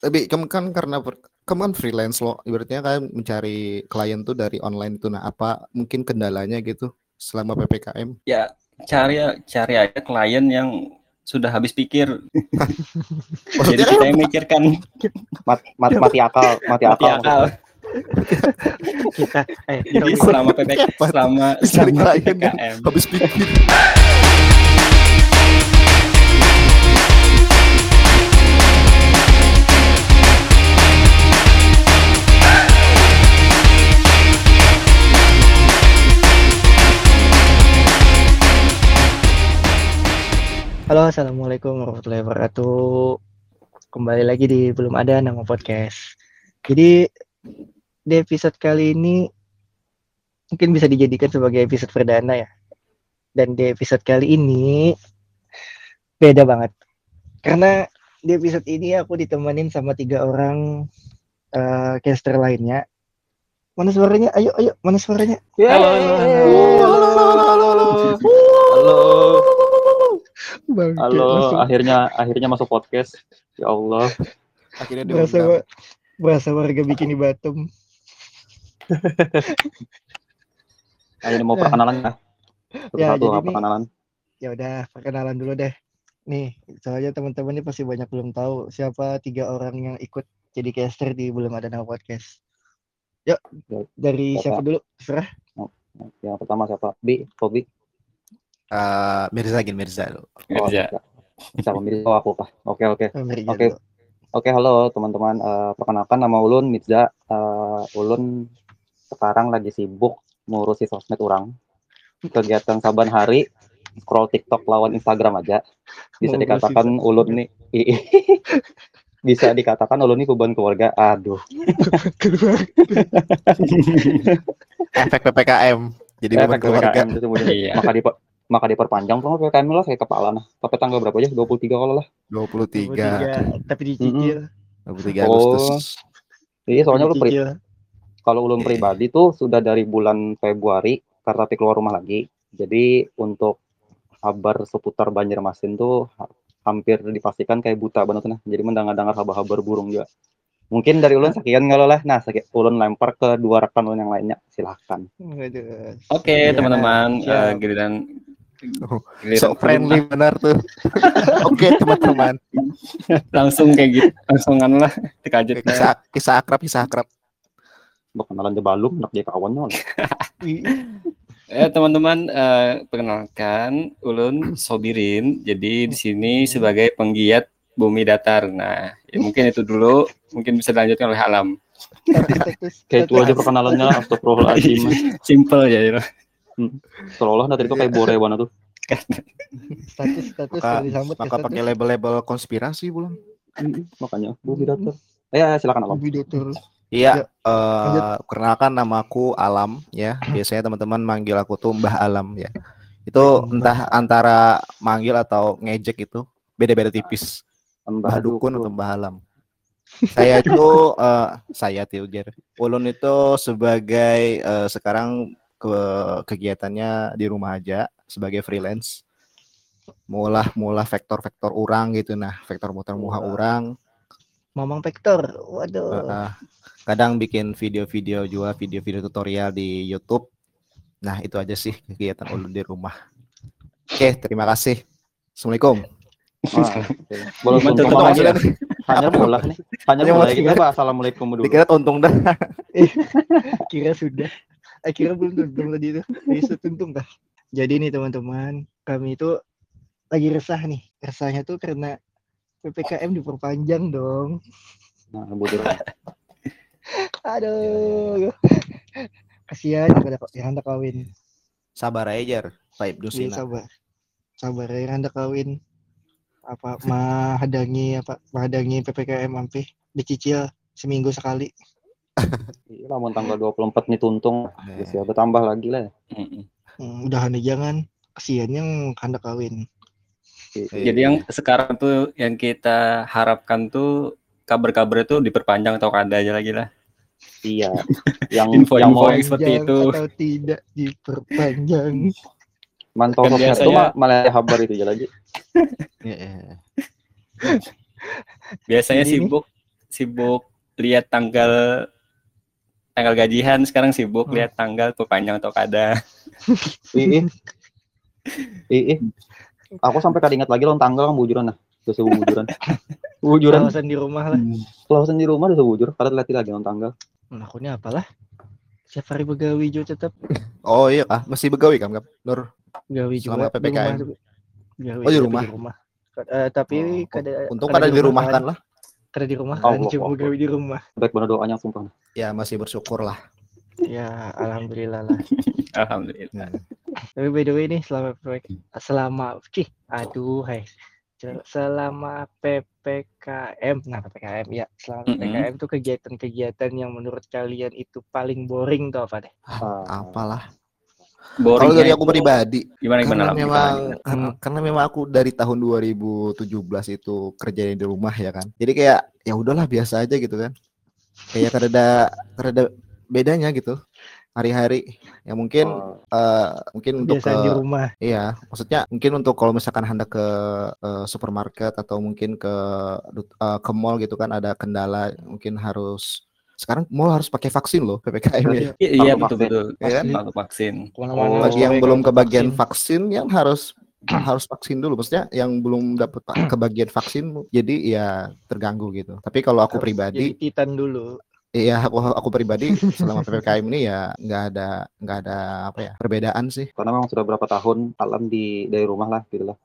Tapi kamu kan karena kamu kan freelance loh, ibaratnya kan mencari klien tuh dari online itu. Nah, apa mungkin kendalanya gitu selama PPKM? Ya cari cari aja klien yang sudah habis pikir. Jadi kita yang mikirkan Mat, mat, mati akal, mati, mati akal. akal. kita eh Jadi selama PPK Apa? selama Cari selama PPKM habis pikir. Halo, assalamualaikum warahmatullahi wabarakatuh. Kembali lagi di belum ada nama podcast. Jadi di episode kali ini mungkin bisa dijadikan sebagai episode perdana ya. Dan di episode kali ini beda banget. Karena di episode ini aku ditemenin sama tiga orang eh, caster lainnya. Mana suaranya? Ayo, ayo, mana suaranya? Halo, halo, halo, halo, Bangke, halo. Langsung Akhirnya, akhirnya masuk podcast. Ya Allah. Akhirnya berasa wa- berasa warga bikin di Batum. Nah, ini mau perkenalan ya. Satu-satu Ya, jadi perkenalan. Ya udah, perkenalan dulu deh. Nih, soalnya teman-teman ini pasti banyak belum tahu siapa tiga orang yang ikut jadi caster di belum ada nama podcast. Yuk, dari Siapa? siapa dulu? Serah. Yang pertama siapa? Bi, Kobi. Eh, Mirza Gin Mirza. Oh, Mirza. Siapa Mirza? Oh, aku kah? Oke, oke. Oh, Mirza Oke. Oke, halo teman-teman. Eh, perkenalkan nama Ulun Mirza. Eh, Ulun sekarang lagi sibuk ngurusi sosmed orang. Kegiatan saban hari scroll TikTok lawan Instagram aja. Bisa dikatakan Ulun nih bisa dikatakan Ulun nih beban keluarga. Aduh. Efek PPKM. Jadi beban Efek keluarga. PPKM itu kemudian. Iya. Maka di maka diperpanjang dong PPKM lah kayak kepala nah. Sampai tanggal berapa aja? 23 kalau lah. 23. 23, tapi dicicil. 23 Oh. Agustus. Iya, soalnya lu pri- kalau ulun pribadi tuh sudah dari bulan Februari karena tapi keluar rumah lagi. Jadi untuk kabar seputar Banjarmasin tuh ha- hampir dipastikan kayak buta banget nah. Jadi mendengar-dengar kabar-kabar burung juga. Mungkin dari ulun sekian kalau lah. Nah, sekian ulun lempar ke dua rekan ulun yang lainnya. Silahkan. Oke Iya, teman-teman siap. eh, giliran Oh, So friendly benar tuh. Oke teman-teman. langsung kayak gitu langsung anu lah terkaget Kisah, kisah akrab, kisah akrab. Berkenalan di balum, nak dia kawannya. lah. Eh teman-teman eh, perkenalkan Ulun Sobirin. Jadi di sini sebagai penggiat bumi datar. Nah, ya mungkin itu dulu. Mungkin bisa dilanjutkan oleh Alam. Kayak itu aja perkenalannya. Astagfirullahaladzim. Simple ya. Gitu. Seolah dari itu kayak bore banget tuh. status, status, Maka- disambut ke Maka pakai label-label konspirasi belum? Makanya, bumi datar. Eh, ya, silakan Alam. Video tur. Iya, Ya, eh perkenalkan namaku Alam ya. Biasanya teman-teman manggil aku tuh Mbah Alam ya. Itu Mbah. entah antara manggil atau ngejek itu beda-beda tipis. Mbah Dukun atau Mbah Alam. Saya itu eh, saya Tilger. Ulun itu sebagai eh, sekarang ke kegiatannya di rumah aja sebagai freelance. Mulah-mulah vektor-vektor orang gitu nah, vektor motor muha orang Mamang Vector. Waduh. Heeh. kadang bikin video-video juga video-video tutorial di YouTube. Nah itu aja sih kegiatan ulun di rumah. Oke terima kasih. Assalamualaikum. Ah. Belum tuh, lagi Mas? ya. Hanya mulai nih. Hanya mulai mulai. kita assalamualaikum dulu. Dikira untung dah. kira sudah kira belum belum tadi itu bisa tuntung kah jadi nih teman-teman kami itu lagi resah nih. Resahnya tuh karena ppkm diperpanjang dong. Nah, bodoh. aduh. Kasihan yang ada yang hendak kawin. Sabar aja Iya, Dusina. sabar. Sabar ya yang hendak kawin. Apa menghadangi apa menghadangi ppkm ampe dicicil seminggu sekali Iya, lamun tanggal 24 nih tuntung. Ya, siapa tambah lagi lah. Hmm, udahan aja jangan kasihan yang hendak kawin Jadi yang sekarang tuh yang kita harapkan tuh kabar-kabar itu diperpanjang atau ada aja lagi lah. Iya. Yang Info-info yang mau yang seperti itu. atau tidak diperpanjang mantau Kan itu biasanya- mah malah kabar itu aja lagi. Iya, iya. Biasanya ini- sibuk sibuk lihat tanggal tanggal gajian, sekarang sibuk Hmm. lihat tanggal tuh panjang atau kada. Ih, ih. Ih, ih. Aku sampai kada ingat lagi loh tanggal kan bujuran nah. Udah sebuah bujuran. bujuran. Di rumah lah. Kalau di rumah udah sebujur, kada lihat lagi non tanggal. Nah, aku ini apalah? Setiap hari begawi jo tetap Oh iya kah? Masih begawi kan, Kap? Nur? gawi Selama juga PPKM. di rumah. Gawi Oh, di tapi rumah? Di rumah. Eh, tapi Oh, kada Untung kada kada di rumah kan lah. Kada di rumah Oh, kan, cuma begawi di rumah. Baik benar doanya sumpah. Ya masih bersyukur lah. Ya, alhamdulillah lah. Alhamdulillah. Tapi by the way nih selama PPK, selama cih, aduh hai. Ce- Selama PPKM, nah PPKM ya, selama Mm-mm. PPKM tuh kegiatan-kegiatan yang menurut kalian itu paling boring tuh apa deh? Ah, Apalah. Boring Kalau dari ya, aku pribadi, Gimana gimana karena memang Gimana, karena, Hmm. karena memang aku dari tahun 2017 itu kerja di rumah ya kan. Jadi kayak ya udahlah biasa aja gitu kan. Kayak kada kada bedanya gitu hari-hari. Ya mungkin oh, eh, mungkin untuk Biasa ke di rumah. Iya, maksudnya mungkin untuk kalau misalkan hendak ke eh, supermarket atau mungkin ke eh, ke mall gitu kan ada kendala, mungkin harus sekarang mall harus pakai vaksin loh PPKM ya. Iya, iya betul betul. Iya kan? Kartu vaksin. Oh, Bagi yang belum kebagian vaksin. vaksin yang harus harus vaksin dulu, maksudnya yang belum dapat pa- kebagian vaksin, jadi ya terganggu gitu. Tapi kalau aku Harus pribadi, jadi titan dulu. iya aku aku pribadi selama PPKM ini ya nggak ada nggak ada apa ya perbedaan sih. karena memang sudah berapa tahun alam di dari rumah lah gitu lah.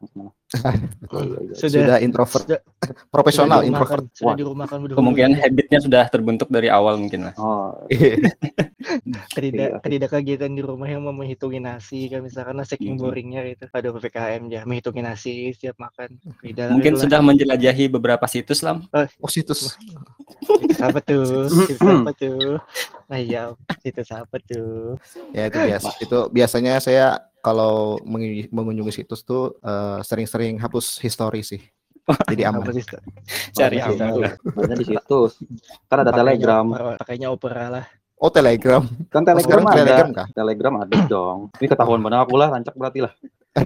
Sudah Sudah introvert, sudah, profesional sudah introvert. dirumahkan, sudah dirumahkan Kemungkinan habitnya sudah terbentuk dari awal mungkin lah. Oh, tidak Iya. tidak kegiatan di rumah yang mau menghitungi nasi kan misalkan saking Mhm. boringnya itu ada ppkm ya menghitungi nasi setiap makan tidak Mungkin sudah menjelajahi beberapa situs Lam. Oh situs. itu apa tuh itu apa tuh nah iya itu apa tuh Ya itu biasa. Itu biasanya saya kalau mengunjungi situs tuh eh, sering-sering hapus histori sih. Jadi aman. Cari aman lah. banyak di situ. Kan ada Pakainya Telegram. pakainya opera lah Oh Telegram. Kan Oh, Telegram sekarang ada. Telegram kah? Telegram ada dong. Ini ketahuan benar aku lah, rancak berarti lah.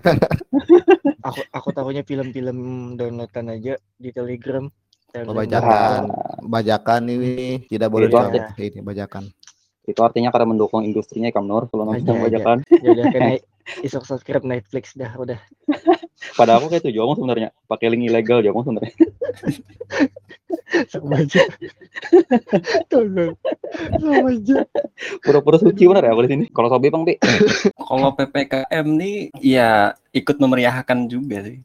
aku aku tahunya film-film downloadan aja di telegram Oh, Telegram bajakan. downloadan. Bajakan ini tidak boleh Itu dicontoh. Ini bajakan. Itu artinya karena mendukung industrinya Kamnur kalau nonton aja. bajakan. ya udah kan isok subscribe Netflix dah udah Pada aku kayak jomong sebenarnya. Pakai link ilegal jomong sebenarnya. sama aja tolong sama aja Pura-pura suci benar ya aku di sini. Kalau sobi bang bi. Kalau PPKM nih ya ikut memeriahkan juga sih.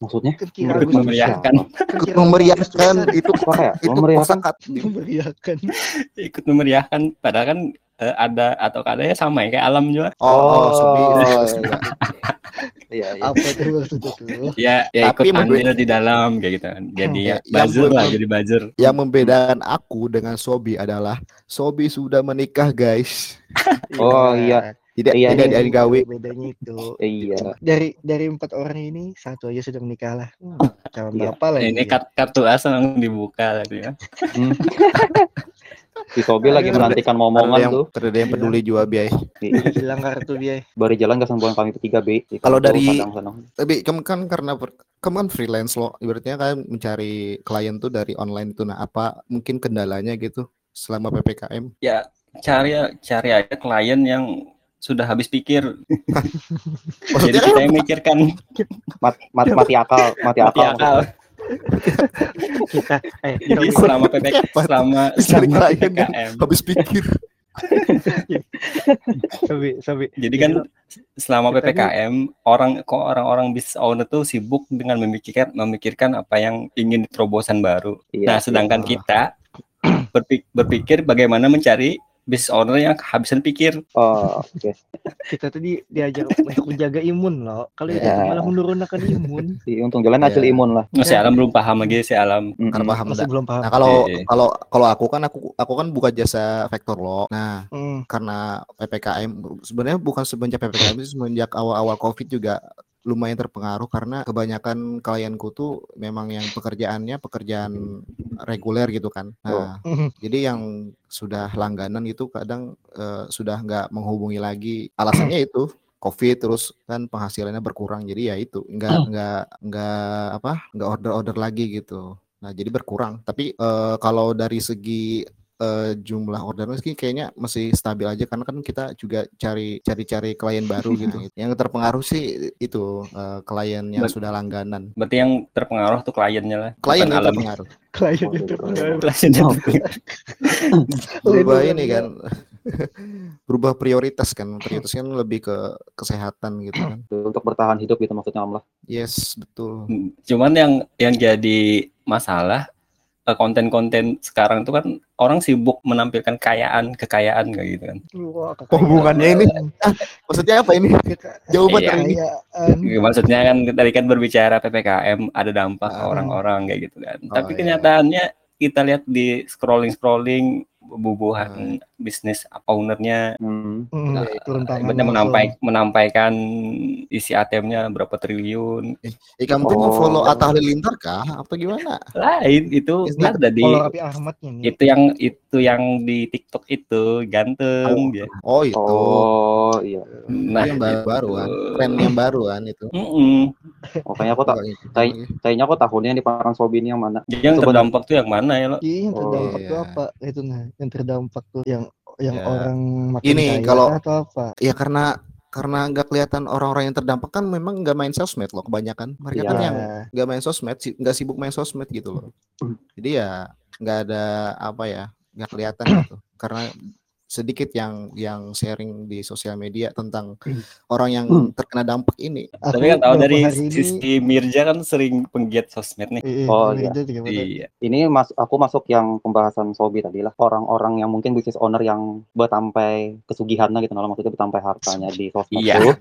Maksudnya? Ikut memeriahkan. kan Ikut memeriahkan itu Apa ya? itu Memeriahkan. kosakat. memeriahkan ikut memeriahkan padahal kan eh, ada atau kadanya sama ya kayak alam juga. Oh, oh, Sobi. Oh, Iya, iya. apa tuh maksudnya tuh Ya, ya ikut Tapi membe- andil di dalam kayak gitu kan. Jadi ya Ya, buzzer lah jadi buzzer. Yang membedakan aku dengan Sobi adalah Sobi sudah menikah, guys. Oh, iya. Tidak Iya, tidak iya. ada gawe. bedanya itu Iya. dari dari empat orang ini satu aja sudah menikah lah calon Iya. berapa lagi Ini kar- kartu as langsung dibuka gitu ya. Si Sobi lagi menantikan momongan yang, tuh. ada yang peduli juga, Biay. hilang kartu dia Baru jalan ke sembuhan kami bertiga B. Kalau dari-. Tapi kamu kan karena kamu kan freelance lo, ibaratnya kan mencari klien tuh dari online itu. Nah, apa mungkin kendalanya gitu selama PPKM? Ya cari cari aja klien yang sudah habis pikir. Jadi kita yang mikirkan Mat, mat, mati akal, mati mati akal. Kita eh Jadi selama PPK selama selama PPKM. habis pikir. Sobi, Sobi. Jadi kan selama kita nih- PPKM orang kok orang-orang business owner tuh sibuk dengan memikirkan memikirkan apa yang ingin terobosan baru. Iya, Nah, sedangkan iya. kita berpik- berpikir bagaimana mencari business owner yang kehabisan pikir. Oh, oke. kita tadi diajar untuk menjaga imun loh kalau itu Ya. malah menurunkan imun Si untung jalan hasil Iya. imun lah. Oh, si Alam belum paham lagi si Alam. Karena paham masih belum paham Nah, kalau Iya. kalau kalau aku kan aku aku kan buka jasa vektor lo. Nah, Hmm, karena PPKM sebenarnya bukan semenjak PPKM sih semenjak awal-awal Covid juga lumayan terpengaruh karena kebanyakan klienku tuh memang yang pekerjaannya pekerjaan reguler gitu kan. Nah, hmm. jadi yang sudah langganan itu kadang eh, sudah nggak menghubungi lagi. Alasannya itu COVID terus kan penghasilannya berkurang. Jadi ya itu nggak nggak nggak apa nggak order-order lagi gitu. Nah, jadi berkurang. Tapi eh, kalau dari segi eh, jumlah orderan sih kayaknya masih stabil aja karena kan kita juga cari cari-cari klien baru gitu. Yang terpengaruh sih itu eh, klien yang Bet- sudah langganan. Berarti yang terpengaruh tuh kliennya lah. Klien yang alam. terpengaruh. Klien itu iya. terpengaruh. Oh. terpengaruh. Berubah Klien ini kan. Berubah prioritas kan. Prioritas kan lebih ke kesehatan gitu kan. untuk bertahan hidup gitu maksudnya Om lah. Yes, betul. Cuman yang yang jadi masalah konten-konten sekarang itu kan orang sibuk menampilkan kekayaan kekayaan kayak gitu kan. Wah, Oh, hubungannya ini? kekayaan. Maksudnya apa ini? Jauh banget Iya. hari ini. Kekayaan. Ya, Maksudnya kan tadi kan berbicara PPKM ada dampak ke Ah. orang-orang kayak gitu kan. Oh, Tapi iya. kenyataannya kita lihat di scrolling-scrolling bubuhan bisnis ownernya Hmm. Hmm, Nah, turun tangan ibaratnya langsung. menampai, menampaikan isi ATM-nya berapa triliun. Eh, kamu tuh mau Oh. follow Atta Halilintar kah? Apa gimana? Lain itu Is that ada di Ahmadnya nih. itu yang itu yang di TikTok itu ganteng dia. Oh, itu. Oh iya. Nah, yang baru-baru kan. itu. Tren yang baru kan itu. Mm-mm. Oh, kayaknya aku tak kayaknya aku tahunnya di Parang Sobi ini yang mana? Yang Coba terdampak tuh yang mana ya lo? Iya, yang Oh, terdampak tuh iya. apa? Itu nah, yang terdampak tuh yang yang Ya. orang makin Ini kaya kalau- atau apa? Ya karena karena nggak kelihatan orang-orang yang terdampak kan memang nggak main sosmed loh kebanyakan. Mereka kan Iya. yang nggak main sosmed, nggak sibuk main sosmed gitu loh. Jadi ya nggak ada apa ya, nggak kelihatan gitu. Karena sedikit yang yang sharing di sosial media tentang orang yang terkena dampak ini. Aku Tapi kan tahu dari hari ini- sisi Mirja kan sering penggiat sosmed nih. Iya, Oh, iya, iya. itu. Iya. Ini mas aku masuk yang pembahasan Sobi tadi lah. Orang-orang yang mungkin bisnis owner yang bertampai kesugihan gitu nah, maksudnya bertampai hartanya di sosmed Iya. tuh.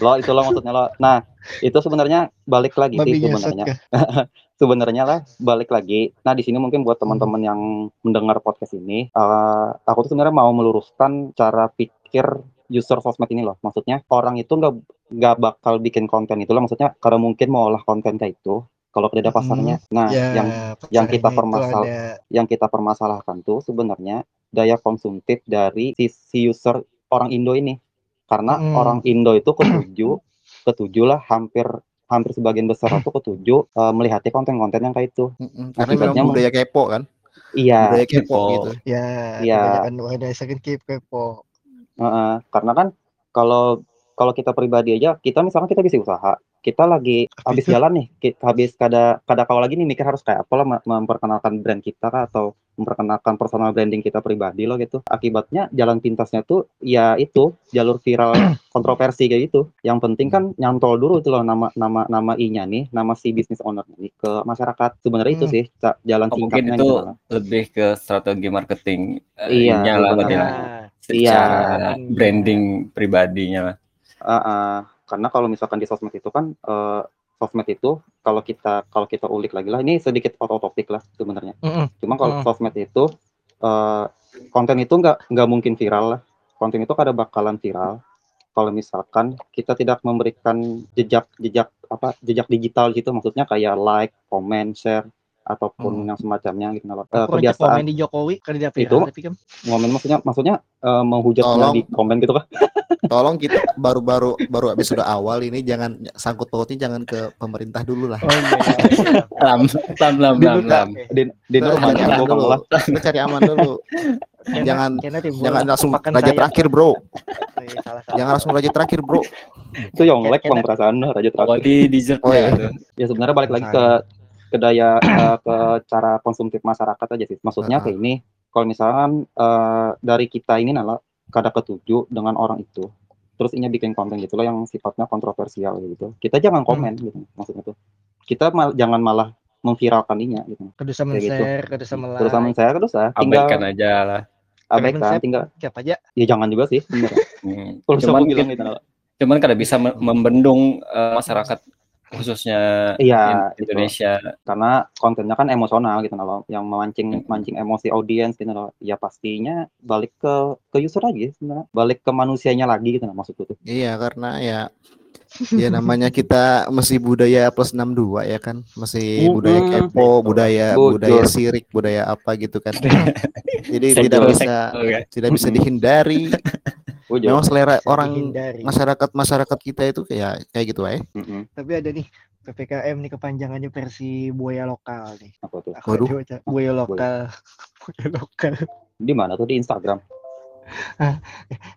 Lo itu lo maksudnya lo. Nah, itu sebenarnya balik lagi Babi sih sebenarnya. sebenarnya lah balik lagi. Nah di sini mungkin buat teman-teman yang mendengar podcast ini, eh, aku tuh sebenarnya mau meluruskan cara pikir user sosmed ini loh. Maksudnya orang itu nggak nggak bakal bikin konten itu loh. Maksudnya karena mungkin mau olah konten kayak itu. Kalau tidak ada pasarnya. Nah Ya, yang yang kita permasal- ada yang kita permasalahkan tuh sebenarnya daya konsumtif dari si, si user orang Indo ini. Karena Hmm. orang Indo itu ketujuh, ketujuh lah hampir hampir sebagian besar itu ketujuh eh, melihatnya konten-konten yang kayak itu. Mm-mm, Karena Akibatnya memang budaya kepo kan, Iya, budaya kepo kepo. gitu. ya Iya. kebanyakan warga saking kepo. heeh. karena kan kalau kalau kita pribadi aja, kita misalkan kita bisa usaha, kita lagi habis jalan nih, kita habis kada kada kalau lagi nih mikir harus kayak apa lah mem- memperkenalkan brand kita kah atau memperkenalkan personal branding kita pribadi loh gitu. Akibatnya jalan pintasnya tuh ya itu jalur viral kontroversi kayak gitu. Yang penting kan nyantol dulu itu loh nama nama nama i-nya nih, nama si business owner nih ke masyarakat. Sebenarnya itu Hmm. sih ca- jalan Oh, mungkin itu gitu lah. lebih ke strategi marketing eh, Iya, ininya lah. Nah, secara Iya. branding pribadinya lah. Ah, ah. karena kalau misalkan di sosmed itu kan eh, sosmed itu kalau kita kalau kita ulik lagi lah ini sedikit auto topik lah sebenarnya. Mm-mm. Cuma kalau Mm. sosmed itu eh, konten itu nggak nggak mungkin viral lah. Konten itu kada bakalan viral kalau misalkan kita tidak memberikan jejak jejak apa jejak digital gitu maksudnya kayak like, comment, share ataupun Hmm. yang semacamnya gitu. Nah, aja kebiasaan komen di Jokowi kan dia Itu- viral, tapi kan ngomen maksudnya maksudnya eh, menghujatnya Tolong. di komen gitu kan. Tolong kita baru-baru baru habis sudah awal ini jangan sangkut pautnya jangan ke pemerintah dulu lah. oh iya, iya. Lam, lam, lam, lam, lam. Di rumahnya cari aman dulu. Kita cari aman dulu. Jangan jangan langsung raja terakhir, Bro. Salah. Jangan langsung raja terakhir, Bro. Itu yang like bang perasaan raja Oh, terakhir. di dessert Oh, iya. tuh. Ya sebenarnya balik lagi ke ke daya eh, ke cara konsumtif masyarakat aja sih. Maksudnya Ah. kayak ini, kalau misalkan eh, dari kita ini nala kada ketujuh dengan orang itu, terus ini bikin konten gitu loh yang sifatnya kontroversial gitu. Kita jangan komen gitu maksudnya tuh. Kita mal- jangan malah memviralkan inya gitu. Kedusa Kayak gitu. kedusa. Terus sama saya terus ah, tinggal Abaikan aja lah. abaikan, tinggal Siapa aja? ya jangan juga sih. Hmm. Cuman, bilang gitu. Cuman kada bisa me- membendung eh, masyarakat khususnya Iya, gitu. Indonesia. karena kontennya kan emosional gitu loh yang memancing mancing emosi audiens gitu loh ya pastinya balik ke ke user lagi sebenarnya balik ke manusianya lagi gitu loh maksudku tuh Iya, karena ya ya namanya kita masih budaya plus 62 ya kan. Masih Mm-mm. budaya kepo, budaya Bujur. budaya sirik, budaya apa gitu kan. Jadi tidak bisa ya. tidak bisa dihindari. Ujur. Memang selera Bisa orang dihindari. masyarakat masyarakat kita itu kayak kayak gitu ya. Mm-mm. Tapi ada nih PPKM nih kepanjangannya versi buaya lokal nih. Apa tuh? Aku Waduh. buaya lokal. Buaya lokal. Di mana tuh di Instagram?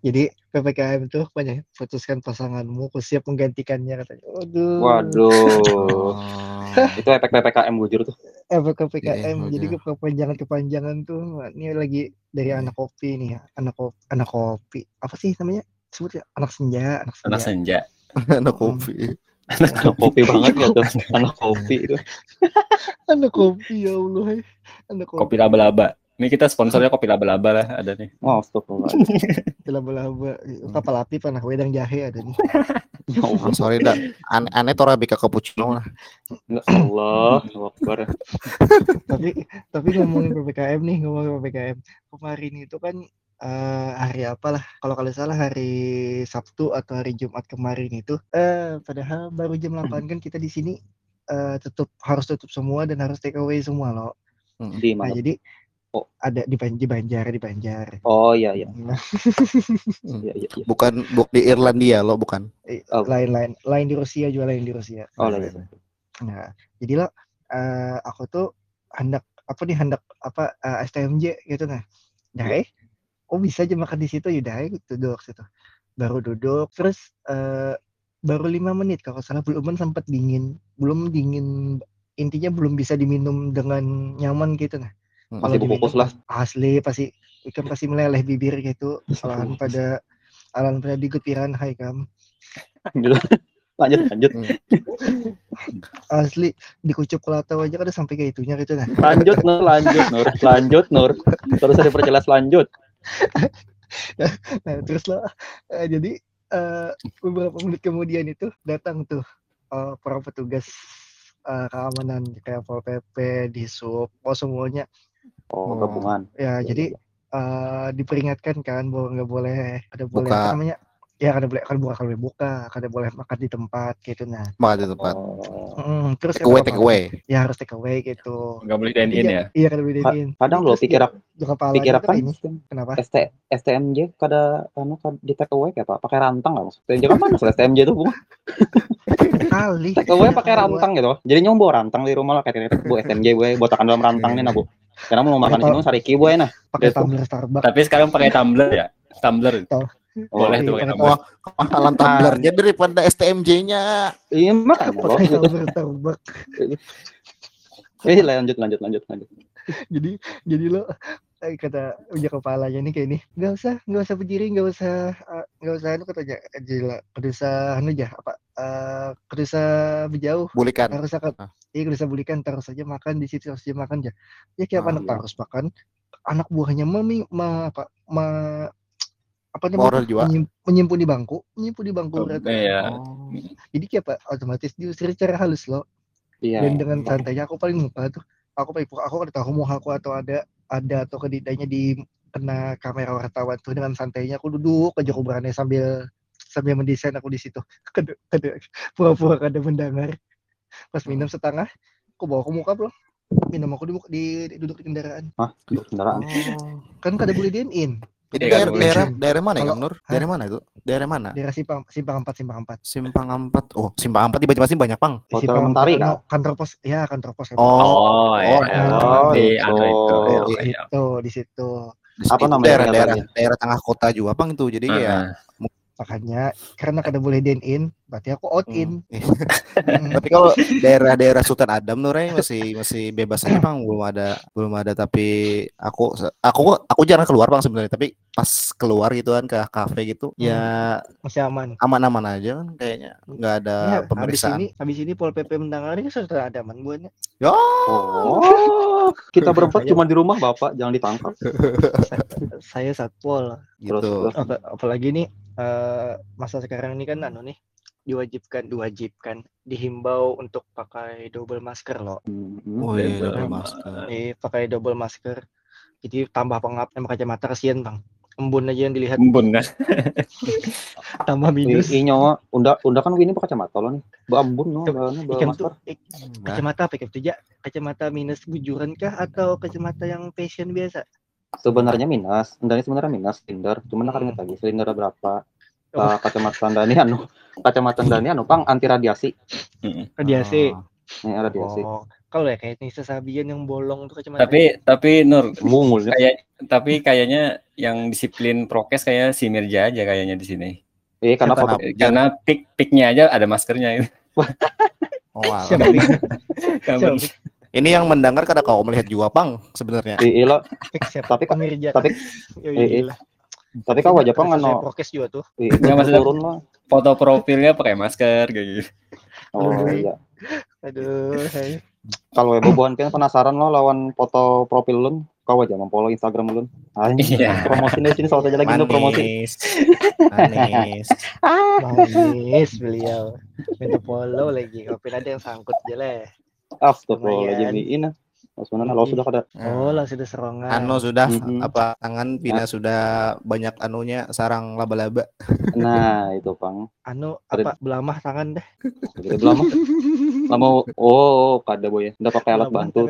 Jadi PPKM tuh banyak putuskan pasanganmu, aku siap menggantikannya katanya. Waduh. Waduh. Itu efek PPKM bujur tuh. efek PPKM Iya, jadi udah. kepanjangan kepanjangan tuh ini lagi dari anak kopi nih ya anak kopi anak kopi apa sih namanya sebut ya anak senja anak senja Anak senja. Anak kopi. Anak kopi banget ya tuh. Anak kopi itu. anak kopi ya allah eh. anak kopi Kopi laba-laba. Ini kita sponsornya kopi laba-laba lah ada nih. Oh, stop laba-laba kapal api panah wedang jahe ada nih Ya Allah. Oh, sorry dah. Aneh aneh tora bika cappuccino lah. Ya Allah. Akbar. tapi tapi ngomongin ppkm nih ngomongin ppkm kemarin itu kan eh, hari apalah kalau kalian salah hari Sabtu atau hari Jumat kemarin itu eh padahal baru jam 8 kan kita di sini eh tutup harus tutup semua dan harus take away semua loh Di nah mana? jadi Oh. ada di, Ban- di Banjar di Banjar Oh iya iya. Nah, Iya iya. iya. Bukan buk di Irlandia lo bukan. eh, Oh. lain-lain lain di Rusia juga lain di Rusia Oh iya. iya. Nah, jadi lo eh, aku tuh hendak apa nih hendak apa eh, STMJ gitu nah. Nah, eh, kok bisa aja makan di situ yaudah ayo duduk situ. Baru duduk terus eh, baru lima menit kalau salah belum sempat dingin, belum dingin intinya belum bisa diminum dengan nyaman gitu nah. Masih kukus lah. Asli pasti ikan pasti meleleh bibir gitu. Alahan pada alahan pada digutiran hai kam. Lanjut lanjut. Asli dikucup kelatau aja kan udah sampai kayak itunya gitu nah. Lanjut Nur, lanjut Nur. Lanjut Nur. Terus ada perjelas lanjut. Nah, terus lah eh, jadi eh, beberapa menit kemudian itu datang tuh eh, para petugas eh, keamanan kayak Pol PP, Disub, oh semuanya. Oh, Oh. gabungan. Ya, Iya, jadi eh, diperingatkan kan bahwa nggak boleh ada boleh Buka. apa namanya? Ya, kada boleh kada buka kada boleh buka, kada boleh makan di tempat gitu nah. Makan di iya. tempat. Oh. Mm, terus Take away, take away. Ya harus take away gitu. Nggak boleh dine in ya. Iya kada boleh dine-in. Kadang Jadi lo pikir kepalanya pikir apa ini kenapa? ST, STMJ kada anu di take away kayak apa? Pakai rantang nggak maksudnya? Kan mana sih STMJ tuh bunga? Kali. Take away pakai rantang gitu. Jadi nyom bawa rantang di rumah lah kayak kayak bu STMJ gue botakan dalam rantang nih nah bu. Karena mau makan di sini sariki gue nah. Pakai Gitu. tumbler Starbucks. Tapi sekarang pakai tumbler ya. Tumbler. Oh, Boleh tuh tumbler. Mahalan tumblernya daripada STMJ-nya. Iya makanya. Eh lanjut lanjut lanjut lanjut. jadi jadi lo eh, kata ujung kepalanya nih kayak ini nggak usah nggak usah berdiri nggak usah eh, nggak usah anu katanya gila kudu usah anu aja apa eh kudu usah berjauh Bulikan. harus akan Ah. iya kudu usah bulikan terus saja makan di situ terus aja makan aja ya kayak apa Ah, anak iya. harus makan anak buahnya memi ma, apa ma, apa Moral namanya juga. menyim- menyimpu di bangku. Menyimpu di bangku Oh, berarti. Iya. Oh. jadi kayak apa? Otomatis diusir secara halus loh Iya. dan dengan santainya aku paling muka tuh. Aku paling aku kan tahu muka aku atau ada ada atau kedidanya di kena kamera wartawan tuh. Dengan santainya aku duduk aja aku berani sambil sambil mendesain aku di situ. Kede- kede- pura-pura kada mendengar. Pas minum setengah aku bawa ke muka belum minum aku di, di, di- duduk di kendaraan. Hah, duduk kendaraan. kan kada boleh dine in Itu Iya, daerah, daerah, daerah mana ya, Nur? Daerah mana itu? Daerah mana? daerah simpang simpang empat simpang empat Simpang Ampat. Oh, Simpang Ampat di Banjarmasin banyak, Pang. Simpang Mentari, empat, kan? kantor pos ya kantor pos Oh, Oh, iya. oh, Di gitu. anu itu. Oh, Iya. di situ di Apa situ namanya daerah-daerah daerahnya? daerah tengah kota juga, Pang itu. Jadi ya makanya karena kada boleh dine in berarti aku out in Hmm. Tapi kalau daerah-daerah Sultan Adam Nur eh, masih masih bebas aja bang, belum ada belum ada. Tapi aku aku aku jarang keluar bang sebenarnya. Tapi pas keluar gitu kan ke kafe gitu, Hmm. ya masih aman aman-aman aja kan kayaknya nggak ada Ya, habis pemeriksaan. ini habis ini Pol PP mendengarnya sudah ada aman buatnya. Oh, kita berempat cuma di rumah bapak, jangan ditangkap. Saya satpol. gitu. Terus, terus. Apa- apalagi nih eh, masa sekarang ini kan anu nih diwajibkan diwajibkan dihimbau untuk pakai double masker loh. Hmm, Oh iya, Double double masker. masker. Nih pakai double masker. Jadi tambah pengap sama kacamata kasihan bang. Embun aja yang dilihat Embun kan. tambah minus. I, i nyawa, unda unda kan ini pakai kacamata lo nih. No, bahannya bawa Ikan masker. tuh ik- kacamata apa itu ya? Kacamata minus bujuran kah atau kacamata yang fashion biasa? Sebenarnya minus, ini sebenarnya minus silinder. Cuman Hmm. akan ingat lagi silindernya berapa. Ka- kacamata Dani anu kacamata Dani anu pang anti radiasi Radiasi. Ah. nih radiasi Oh, kalau ya kayak Nisa Sabian yang bolong tuh kacamata. Tapi tapi Nur mungul ya. kayak tapi kayaknya yang disiplin prokes kayak si Mirja aja kayaknya di sini. eh karena nama? Karena pik piknya aja ada maskernya. Oh, alah. Siapa Siapa Ini yang mendengar kada kau melihat juga pang sebenarnya. lo Pik? Siapa? Tapi Pemirja. tapi- Ya, eh, eh. gila. tapi kau aja pang anu prokes juga tuh. Nggak, maksudnya- turun lah Foto profilnya pakai masker kayak gitu. oh iya Aduh, kalau ya bobohan kan penasaran lo lawan foto profil lu kau aja memfollow Instagram lu Anjing, Iya. promosi di sini soal aja lagi no promosi Manis. Manis. Manis beliau. Minta follow lagi. Kopi ada yang sangkut lah. Astagfirullahaladzim ini Maksudnya lo sudah kada Oh, lah sudah serongan. Anu sudah apa tangan Pina sudah banyak anunya sarang laba-laba. nah itu pang Anu Ada- apa belamah tangan dah. Jadi lama lama oh kada boy udah pakai alat Belamah bantu.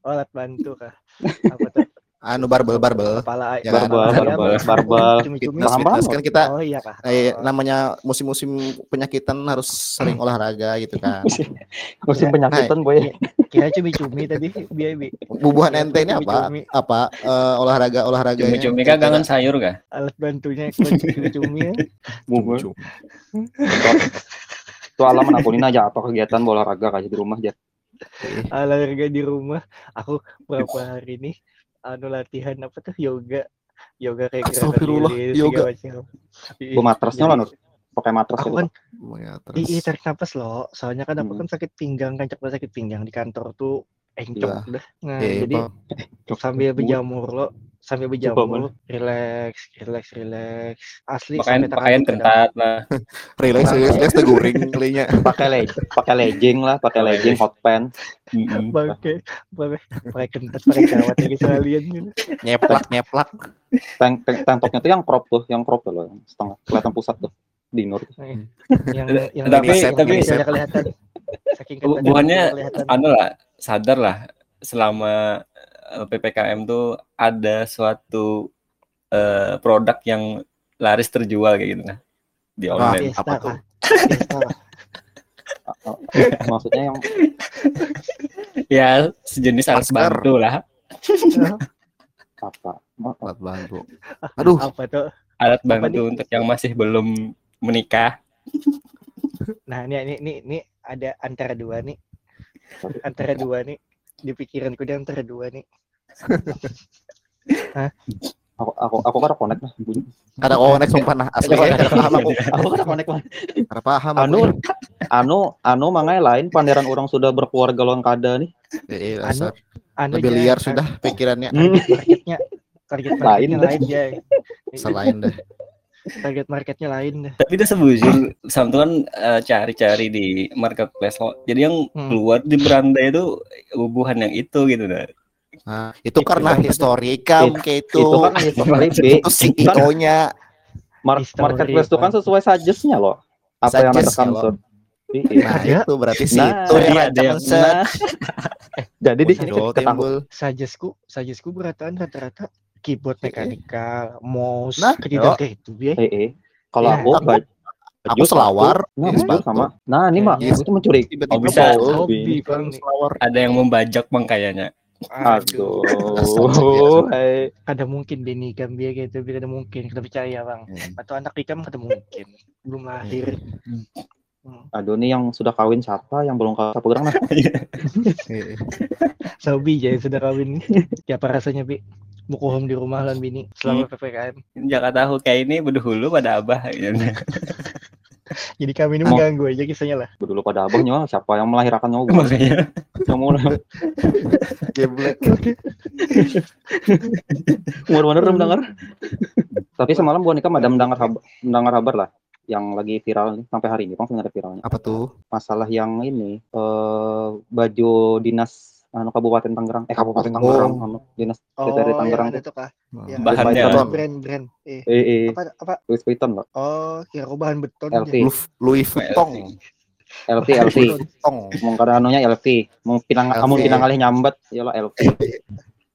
Oh, alat bantu kah? Apa tuh? Anu barbel barbel. Kepala Ya, barbel ayam, barbel apa? barbel. Fitness, fitness kan kita Oh iya kah? eh, namanya musim-musim penyakitan harus sering olahraga gitu kan. musim penyakitan boy Kira cumi-cumi tadi biar bi. Bubuhan ente ini apa? Cumi-cumi. Apa eh, olahraga olahraga Cumi-cumi kan kangen sayur kah? Alat bantunya cumi-cumi ya. Bubur. Itu alaman aku ini aja apa kegiatan olahraga kayak di rumah aja. olahraga di rumah aku berapa hari ini anu latihan apa tuh yoga yoga kayak Astagfirullah, yoga. Bu matrasnya lah Nur. Pakai matras aku gitu. kan Ya, terus. tarik napas loh soalnya kan aku Hmm. kan sakit pinggang kan cepet sakit pinggang di kantor tuh encok dah nah Eh, jadi Bang. sambil berjamur lo sambil Coba, berjamur relax relax relax asli Pakaian sampai pakaian kentat lah. relax relax relax teguring kalinya. pakai leg pakai legging lah pakai legging hot pants pakai pakai pakai kentat pakai kawat lagi sekalian gitu Nyeplak nyeplak. tank tank tank topnya tuh yang crop tuh yang crop tuh loh yang setengah kelihatan pusat tuh di Nur yang yang Tapi- yang tapi- tidak kelihatan saking kelihatan. anu lah sadar lah selama eh, ppkm tuh ada suatu eh, produk yang laris terjual kayak gitu nah di online. Fiesta apa tuh? maksudnya yang ya sejenis alat bantu lah. Apa? Alat bantu. Aduh, apa tuh alat Apa bantu nih? untuk yang masih belum menikah. Nah ini ini ini, ini ada antara dua nih. Antara dua nih. Di pikiranku dia antara dua nih aku aku aku kan connect lah bunyi. Ada konek sumpah nah asli. Ada kada paham aku. aku kan connect lah Kada paham aku. anu anu anu mangai lain panderan orang sudah berkeluarga lawan kada nih. Eh, eh, Anu, anu Lebih aja, liar tar- sudah pikirannya. Targetnya target Lain dah. lain ya selain dah. target marketnya lain dah. Tapi itu sebujur Sam tuh kan eh, cari-cari di marketplace lo jadi yang Hmm. keluar di beranda itu bubuhan yang itu gitu nah Nah, itu karena kan- historika Itu- kayak itu. itu kan history B Itu CEO-nya Mar- History, marketplace itu kan sesuai suggestnya loh apa yang ada Suggest-nya concern Iya. Nah, Ada. itu berarti Nah, situ yang ada yang-. Nah, jadi di sini ketahui. suggestku suggestku berataan rata-rata keyboard mekanikal mouse Nah, ketidak kayak itu eh, eh. kalau Ya, aku aku- selawar, nah, iya, baju sama. nah ini mah Iya. itu mencuri. Tiba-tiba Oh, bisa. bau. hobi mungkin biar kayak itu biar kada mungkin kita percaya bang. Hmm. atau anak ikam kada mungkin. Belum lahir. Hmm. aduh nih yang sudah kawin siapa? Yang belum kawin siapa? Gerang nah Eh, Sobi aja yang sudah kawin. Siapa rasanya bi? Buku home di rumah lan bini. Selama ppkm jangan tahu kayak ini berdahulu pada abah gitu. jadi kami ini mengganggu aja kisahnya lah. Dulu pada abangnya siapa yang melahirkan nyawa makanya. Yang mau Geblek. umur bener mendengar tapi semalam gua nikah ada mendengar mendengar kabar lah yang lagi viral nih sampai hari ini langsung ada viralnya. Apa tuh? masalah yang ini eh baju dinas anu Kabupaten Tangerang. Eh Kabupaten Oh. Tangerang anu dinas oh Dari yang Tangerang. ada tuh kah yang Bahannya. Brand brand. Eh eh eh. apa apa? Louis Vuitton loh oh kira bahan beton LV. aja. Louis, Vuitton. LV LV mau kada anunya LV mau pinang LV. amun pinang alih nyambat ya lo LV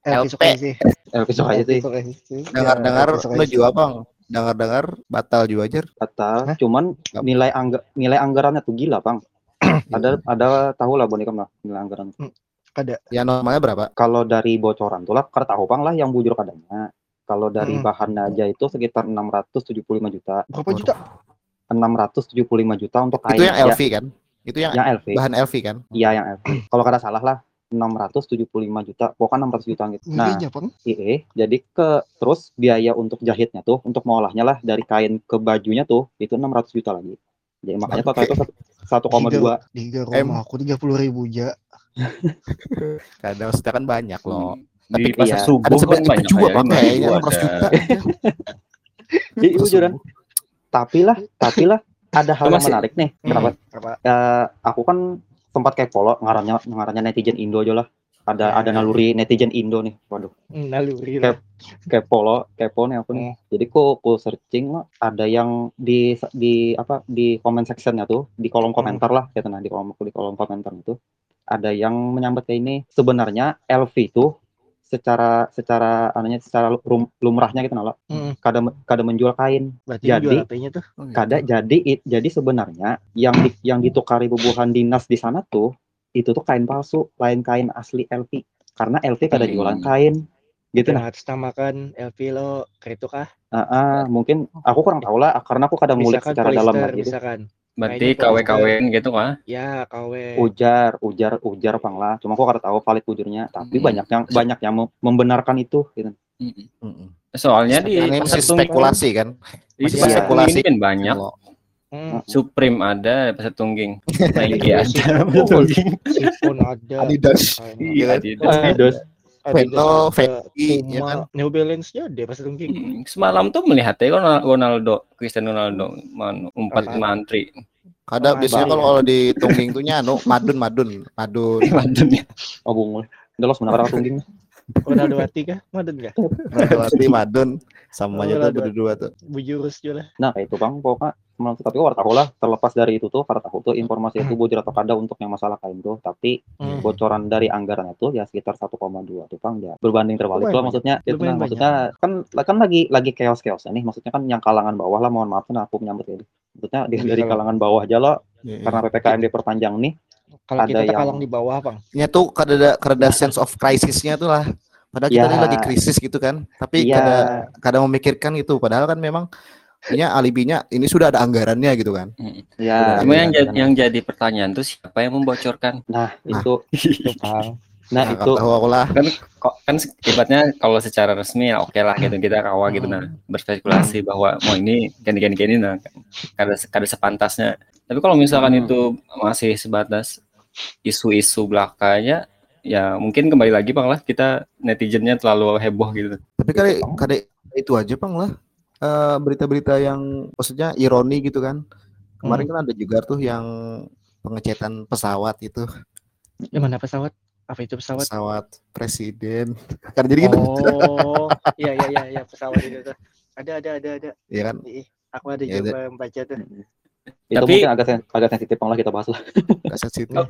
LV suka sih. LV suka aja sih. Suka lu sih. juga bang. Dengar-dengar batal juga Jar. Kata, Hah? cuman nilai angga nilai anggarannya tuh gila, Bang. ada ada tahu lah Bonika mah nilai anggaran. Ada. Ya normalnya berapa? Kalau dari bocoran tuh lah, karena tahu Bang lah yang bujur kadangnya. Kalau dari Hmm. bahannya aja itu sekitar 675 juta. Berapa juta? 675 juta untuk kain Itu yang aja. LV kan? Itu yang Yang LV. bahan LV kan? Iya yang LV. Kalau kada salah lah 675 juta, pokoknya 600 juta gitu. Nah, Ngerinya, Bang. Iya, jadi ke terus biaya untuk jahitnya tuh, untuk mengolahnya lah dari kain ke bajunya tuh itu 600 juta lagi. Jadi makanya total itu satu- 1,2. Tiga M. rumah aku tiga puluh ribu ja. Kadang maksudnya kan banyak loh. Di Tapi pasar iya, subuh Ada kan banyak juga kayak bang kayaknya 600 5.000 ada. juta. Jadi. Tapi lah, tapi lah ada hal yang menarik nih. Kenapa? Apa? Eh, aku kan sempat kepo lo ngarannya ngarannya netizen Indo aja lah. Ada ada naluri netizen Indo nih. Waduh, Hmm, Naluri Kayak- lah. kepo lo, kepo nih aku nih. Jadi ku, ku searching lo, ada yang di di apa di comment sectionnya tuh, di kolom komentar lah, ya nah di kolom di kolom komentar itu ada yang menyambat kayak ini. Sebenarnya LV itu secara secara anunya secara rum- lumrahnya gitu nalo Hmm. kada kada menjual kain Berarti Jadi- jual HP-nya tuh. kada jadi it- jadi sebenarnya yang di, yang ditukari bubuhan dinas di sana tuh itu tuh kain palsu lain kain asli LV karena LV kada Hmm. jualan kain gitu nah Mengatasnamakan LV lo kreatif kah? Ah, ah, mungkin aku kurang tahu lah karena aku kadang ngulik secara dalam gitu misalkan. Berarti KW-KW gitu kah? Ya, KW. ujar ujar ujar pang lah cuma aku kada tahu valid ujarnya tapi Hmm. banyak yang banyak yang mem- membenarkan itu gitu Mm-mm. Mm-mm. Soalnya di masih spekulasi kan? Masih tunggu spekulasi. kan banyak. Kalau- Hmm. Supreme ada pasar tungging. Nike Iya, ada pasar tungging. Ada. Adidas. Iya, ada. Adidas. Adidas. Ada, Fendi, ya kan? New Balance nya ada pas tungking. Hmm, Semalam tuh melihatnya Ronaldo, Ronaldo Cristiano Ronaldo man, umpat Apa? mantri. Kadang Oh, biasanya ada. kalau kalau di tungging tuh nyano madun madun madun Mantannya. oh bung udah lo sebenarnya tungging Ronaldo Wati kah? Madun kah? Melati madun sama aja tuh Ronaldo. berdua tuh. Bujurus juga lah. Nah itu bang pokoknya menurut tapi aku tahu lah terlepas dari itu tuh karena tahu tuh informasi itu bujur atau kada untuk yang masalah kain tuh tapi Hmm. bocoran dari anggarannya tuh ya sekitar 1,2 tuh bang ya berbanding terbalik Lumayan lah maksudnya itu nah, maksudnya kan kan lagi lagi chaos chaos nih maksudnya kan yang kalangan bawah lah mohon maaf nah aku menyambut ini maksudnya di- dari Iya. kalangan bawah aja lo Iya. karena ppkm diperpanjang nih Kalau Ada kita yang- terkalang di bawah, Bang. Nya tuh kada kada sense of crisisnya tuh lah. Padahal kita Ya. ini lagi krisis gitu kan. Tapi Iya. kada kada memikirkan itu. Padahal kan memang ini alibinya ini sudah ada anggarannya gitu kan. ya Cuma yang, iya, ja- yang jadi pertanyaan tuh siapa yang membocorkan? nah itu Itu, Bang. nah Nah, itu aku lah. Kan kok kan ibaratnya kalau secara resmi ya oke lah gitu kita rawa gitu nah berspekulasi bahwa mau ini gini gini gini nah kada kada sepantasnya. Tapi kalau misalkan Hmm. itu masih sebatas isu-isu belakanya ya mungkin kembali lagi bang lah kita netizennya terlalu heboh gitu. Tapi kali kada itu aja Bang lah. Eh, berita-berita yang maksudnya ironi gitu kan. Kemarin kan ada juga tuh yang pengecetan pesawat itu, Yang mana pesawat? Apa itu pesawat? pesawat presiden. Kan jadi gitu. Oh, iya iya iya iya pesawat itu tuh. Ada ada ada ada. Iya kan? Ih, Aku ada Ya, juga membaca tuh. itu Tapi- mungkin agak sen- agak sensitif lah kita bahas lah Gak sensitif. Oh.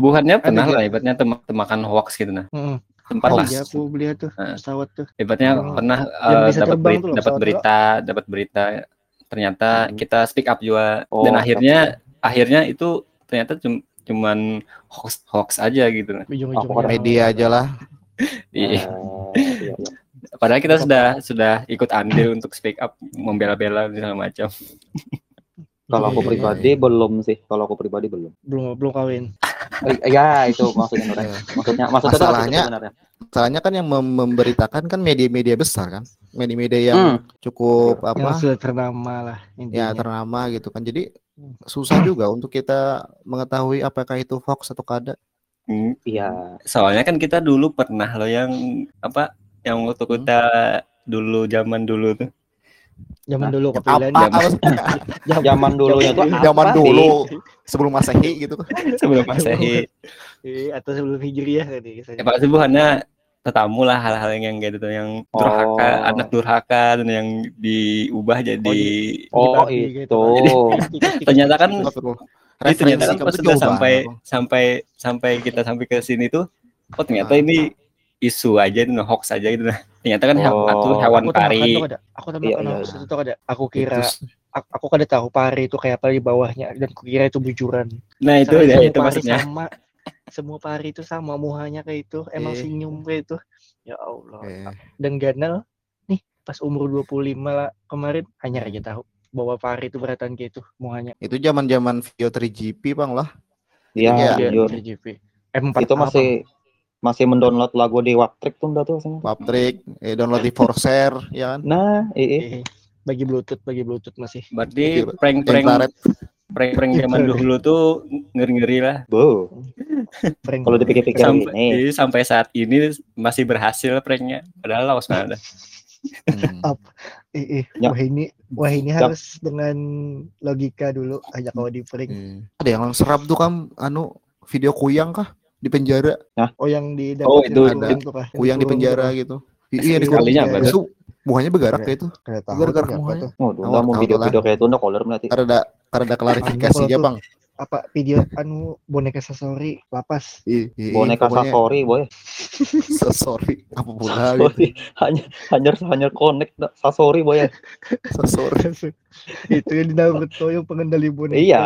Bukannya pernah lah ibaratnya tem- temakan hoax gitu nah. Heeh. Sempat Hoax. lah. Iya, aku beli tuh Heeh. pesawat tuh. Ibaratnya Hmm. pernah eh, bisa dapat berita, dapat berita, dapat berita ternyata Hmm. kita speak up juga Oh, dan akhirnya akhirnya itu ternyata cum- cuman hoax hoax aja gitu. Ujung-ujungnya. Aku Media aja lah. Iya. Eh, iya, iya. Padahal kita sudah sudah ikut andil untuk speak up, membela-bela dan segala macam. kalau aku Iya, iya, pribadi belum sih kalau aku pribadi belum belum belum kawin. Eh, ya itu maksudnya. Iya. maksudnya maksudnya Masalahnya- sebenarnya. Soalnya kan yang mem- memberitakan kan media-media besar kan. Media-media yang Hmm. cukup Yang apa? sudah ternama lah Ya intinya. ternama gitu kan. Jadi susah juga untuk kita mengetahui apakah itu hoax atau kada. Hmm, iya Soalnya kan kita dulu pernah loh yang apa yang waktu Hmm. kita dulu zaman dulu tuh. Zaman Nah, dulu Apa? kepilan. maksudnya? zaman dulunya tuh apa Zaman dulu sebelum masehi gitu. Sebelum Masehi. Eh, atau sebelum hijriah kan ya, Ya pasti bukannya tetamu lah hal-hal yang kayak gitu yang durhaka, Oh. anak durhaka dan yang diubah jadi oh gitu. itu ternyata kan itu ternyata kan kamu pas tuh sudah sampai sampai sampai kita sampai ke sini tuh oh ternyata Ah. ini isu aja itu hoax aja gitu nah. Ternyata kan Oh. itu hewan aku pari. ada. Aku tambahkan Iya, iya, hoax iya. itu ada. Aku kira aku, aku kada tahu pari itu kayak apa di bawahnya dan kukira itu bujuran. Nah itu Soalnya ya semua itu pari maksudnya. Sama, semua pari itu sama muhanya kayak itu, emang Eh. senyum kayak itu. Ya Allah. Eh, Dan Ganal nih pas umur 25 lah kemarin hanya aja tahu bahwa pari itu beratan kayak itu muhanya. itu zaman-zaman video 3GP bang lah. Iya, Iya. Anjir. 3GP. M4 Itu masih masih mendownload lagu di Waptrick tuh enggak tuh rasanya. Patrick, eh, download di Forshare, ya kan? Nah, iya. Eh, bagi bluetooth, bagi bluetooth masih. Berarti Iya, prank-prank prank-prank zaman Infrared. dulu tuh ngeri-ngeri lah. Bu, Prank. kalau dipikir-pikir Sampai, ini, jadi sampai saat ini masih berhasil pranknya. Padahal lawas mana ada. Hmm. Eh, eh, Ya. wah ini, wah ini Ya. harus dengan logika dulu aja kalau di prank. Eh, Ada yang serap tuh kan anu video kuyang kah di penjara, Oh yang di Oh, dapat itu yang ada. tuh, Pak. Yang kuyang di penjara tuh, gitu. Iya di berarti. Itu muhanya bergerak Iya. kayak itu. Semuanya. tuh. oh, udah mau video-video kayak itu udah kolor berarti. Ada ada klarifikasinya Anu, bang. Apa video anu boneka sasori lapas. I- i- Boneka pokoknya- Sasori, boy. Sorry, apa pula gitu. Sasori. Hanya hanya hanya connect. Sasori, boy. Sorry. itu yang di Naruto yang pengendali boneka Iya.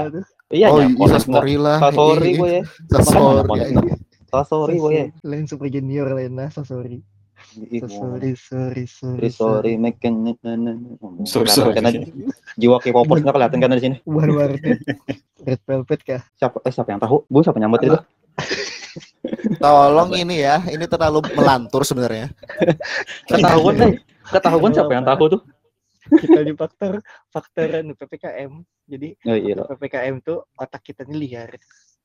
Iya, Oh, hanya iya, dah. Sasori lah. Sasori, Iya. Sasori. Mana iya, connect iya. Sasori, boy. Lain super junior lain nah sasori. Ih, mau- Sorry, sorry, sorry, Sorry, sorry, making Sorry, sorry. Karena jiwa K-popers nggak kelihatan kan di sini. Bukan warnet. Red Velvet kah? Siapa eh siapa yang tahu? Bu siapa nyambat itu? Tolong ini ya, ini terlalu melantur sebenarnya. Ketahuan deh. Ketahuan siapa yang tahu tuh? Kita di faktor faktor anu PPKM. Jadi Oh, iya. PPKM tuh otak kita ini liar.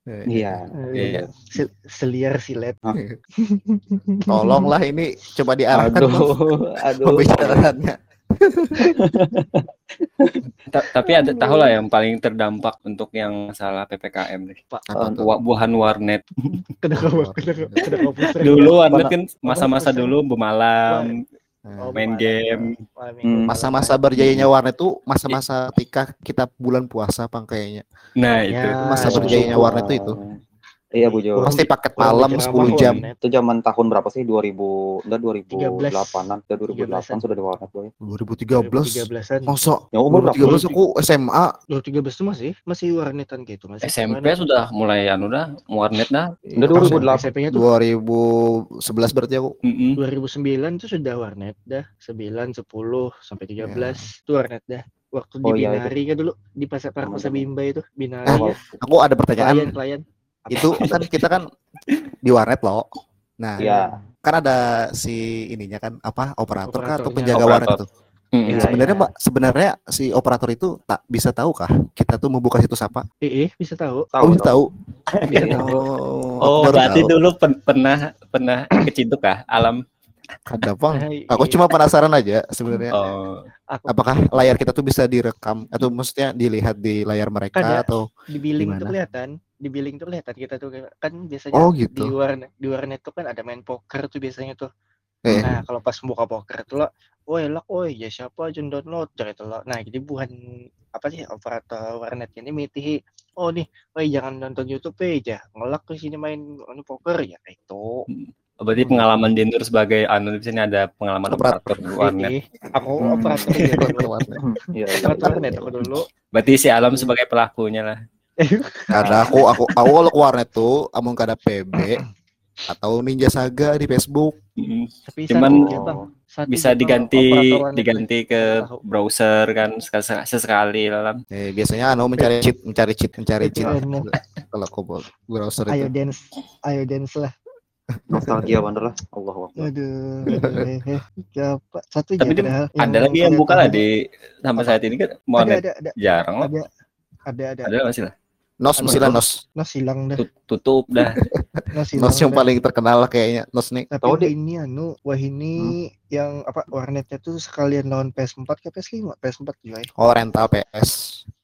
Iya. Iya. Se- Seliar silet. Tolonglah ini coba diarahkan Aduh, aduh. pembicaraannya. Ta- tapi ada tahu lah yang paling terdampak untuk yang masalah PPKM nih. Wa- Buahan warnet. Kena kabar, kena kabar, kena kabar. Dulu warnet Mana- kan masa-masa dulu bemalam, Oh, main game. Hmm. Masa-masa berjayanya warnet tuh masa-masa ketika kita bulan puasa bang kayaknya. Nah, Ya, itu. Masa iya. berjayanya warnet tuh itu. Iya Bu Jo. Orang Pasti paket malam bikin 10 apa jam. Itu zaman tahun berapa sih? 2000 enggak 13. 2008-an. Udah 2008 sudah di warnet boy. 2013. 2013-an. Masa Ya umur berapa? 2013 aku SMA. 2013 tuh masih masih warnetan gitu masih. SMP Warnet. sudah mulai anu dah, warnet dah. Udah 2008. SMP-nya tuh 2011 berarti aku. Mm-mm. 2009 tuh sudah warnet dah 9 10 sampai 13 itu warnet dah waktu di Oh, iya, binari kan dulu di pasar pasar Sama-sama. Bimba itu binari Oh, ya Aku ada klien pertanyaan. klien Itu kan kita kan di warnet loh. Nah, Iya. kan ada si ininya kan apa operator kah atau penjaga Operator. warnet tuh. Mm-mm. Iya, sebenarnya iya. Mbak, sebenarnya si operator itu tak bisa tahu kah kita tuh membuka situs apa? eh, eh bisa tahu Tahu, oh, bisa tahu. Bisa Iya. tahu. Oh, Oh, baru berarti tahu. dulu pen- pernah pernah kecintuk kah alam? ada bang. Hai, Aku cuma penasaran aja sebenarnya. Oh, aku Apakah layar kita tuh bisa direkam atau maksudnya dilihat di layar mereka Ada. atau di billing Gimana? kelihatan di billing tuh kelihatan kita tuh kan biasanya Oh, di gitu. warnet di warnet tuh kan ada main poker tuh biasanya tuh Eh. nah kalau pas buka poker tuh lah woi lah woi ya siapa aja download jadi tuh lah nah jadi bukan apa sih operator warnet ini mitihi oh nih woi jangan nonton YouTube aja ngelak ke sini main anu poker ya itu berarti pengalaman Dinur sebagai anu di sini ada pengalaman Operator. operator warnet. Aku Hmm. operator dulu warnet? Iya, iya. operator warnet aku dulu Berarti si Alam sebagai pelakunya lah. Ada aku aku aku kalau ke warnet tuh amun kada PB atau Ninja Saga di Facebook. Mm. tapi Cuman-. Satu Bisa diganti diganti ke browser kan sekali- sesekali lah. Eh, biasanya anu mencari cheat, mencari cheat, mencari cheat. Kalau aku browser ayo itu. dance ayo dance lah Nostalgia bener lah. Allah Akbar. Aduh, eh, eh. Siapa? Satu Tapi padahal. Ada lagi yang buka lah di sampai saat ini kan Ada, warnet ada, ada, jarang lah. ada, ada, ada. Ada masih lah. Nos mesti lah Nos. Nos hilang dah, Tut- Tutup dah. Nos Nos yang dah. paling terkenal lah kayaknya. Nos nih. Tapi Tahu wah ini anu, wah ini yang apa warnetnya tuh sekalian lawan PS4 ke PS5, PS4 juga ya. Oh rental PS.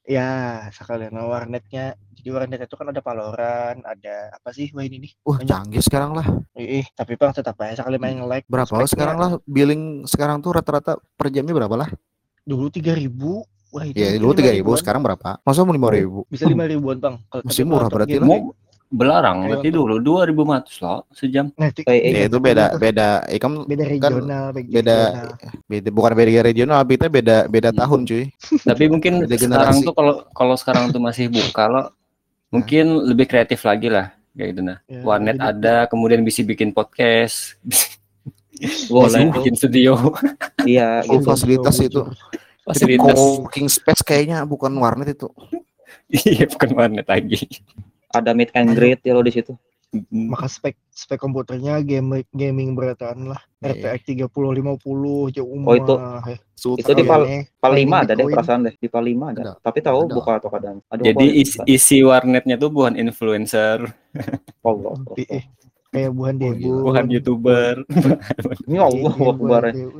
Ya, sekalian lawan warnetnya. Jadi warnetnya tuh kan ada Valorant, ada apa sih wah ini nih. Wah Banyak. canggih sekarang lah. Eh, eh, tapi bang tetap aja sekali main nge-like. Berapa sekarang lah billing sekarang tuh rata-rata per jamnya berapa lah? Dulu 3000 Wah, itu Ya dulu tiga ribu, 5.000-an. sekarang berapa? Masa mau lima ribu? bisa lima ribuan bang. Kalau Masih murah berarti lah. Mau Belarang Kayak berarti dulu 2500 loh sejam. Nah, itu, Eh, eh, Ya, itu beda beda ikam beda regional, beda beda bukan beda regional kita beda beda tahun cuy. Tapi mungkin Beda sekarang generasi. tuh kalau kalau sekarang tuh masih buka loh, mungkin lebih kreatif lagi lah kayak gitu nah. Ya, Warnet ada, kemudian bisa bikin podcast, bisa Boleh. bikin studio, Iya, Oh, gitu. fasilitas itu. Fasilitas. Co-working space kayaknya bukan warnet itu. Iya, bukan warnet lagi. Ada meet and greet ya lo di situ. Maka spek spek komputernya game gaming berataan lah. RTX 3050 jauh Oh, itu-. Itu di Pal-. PAL 5 Main ada deh perasaan deh. Di PAL 5 ada. Ada. Tapi tahu Ada. buka atau kadang. Aduh, Jadi isi, isi warnetnya tuh bukan influencer, Allah. Di- eh, kayak buhan Oh, iya. debu bukan youtuber. Ini Allah Akbar. ya.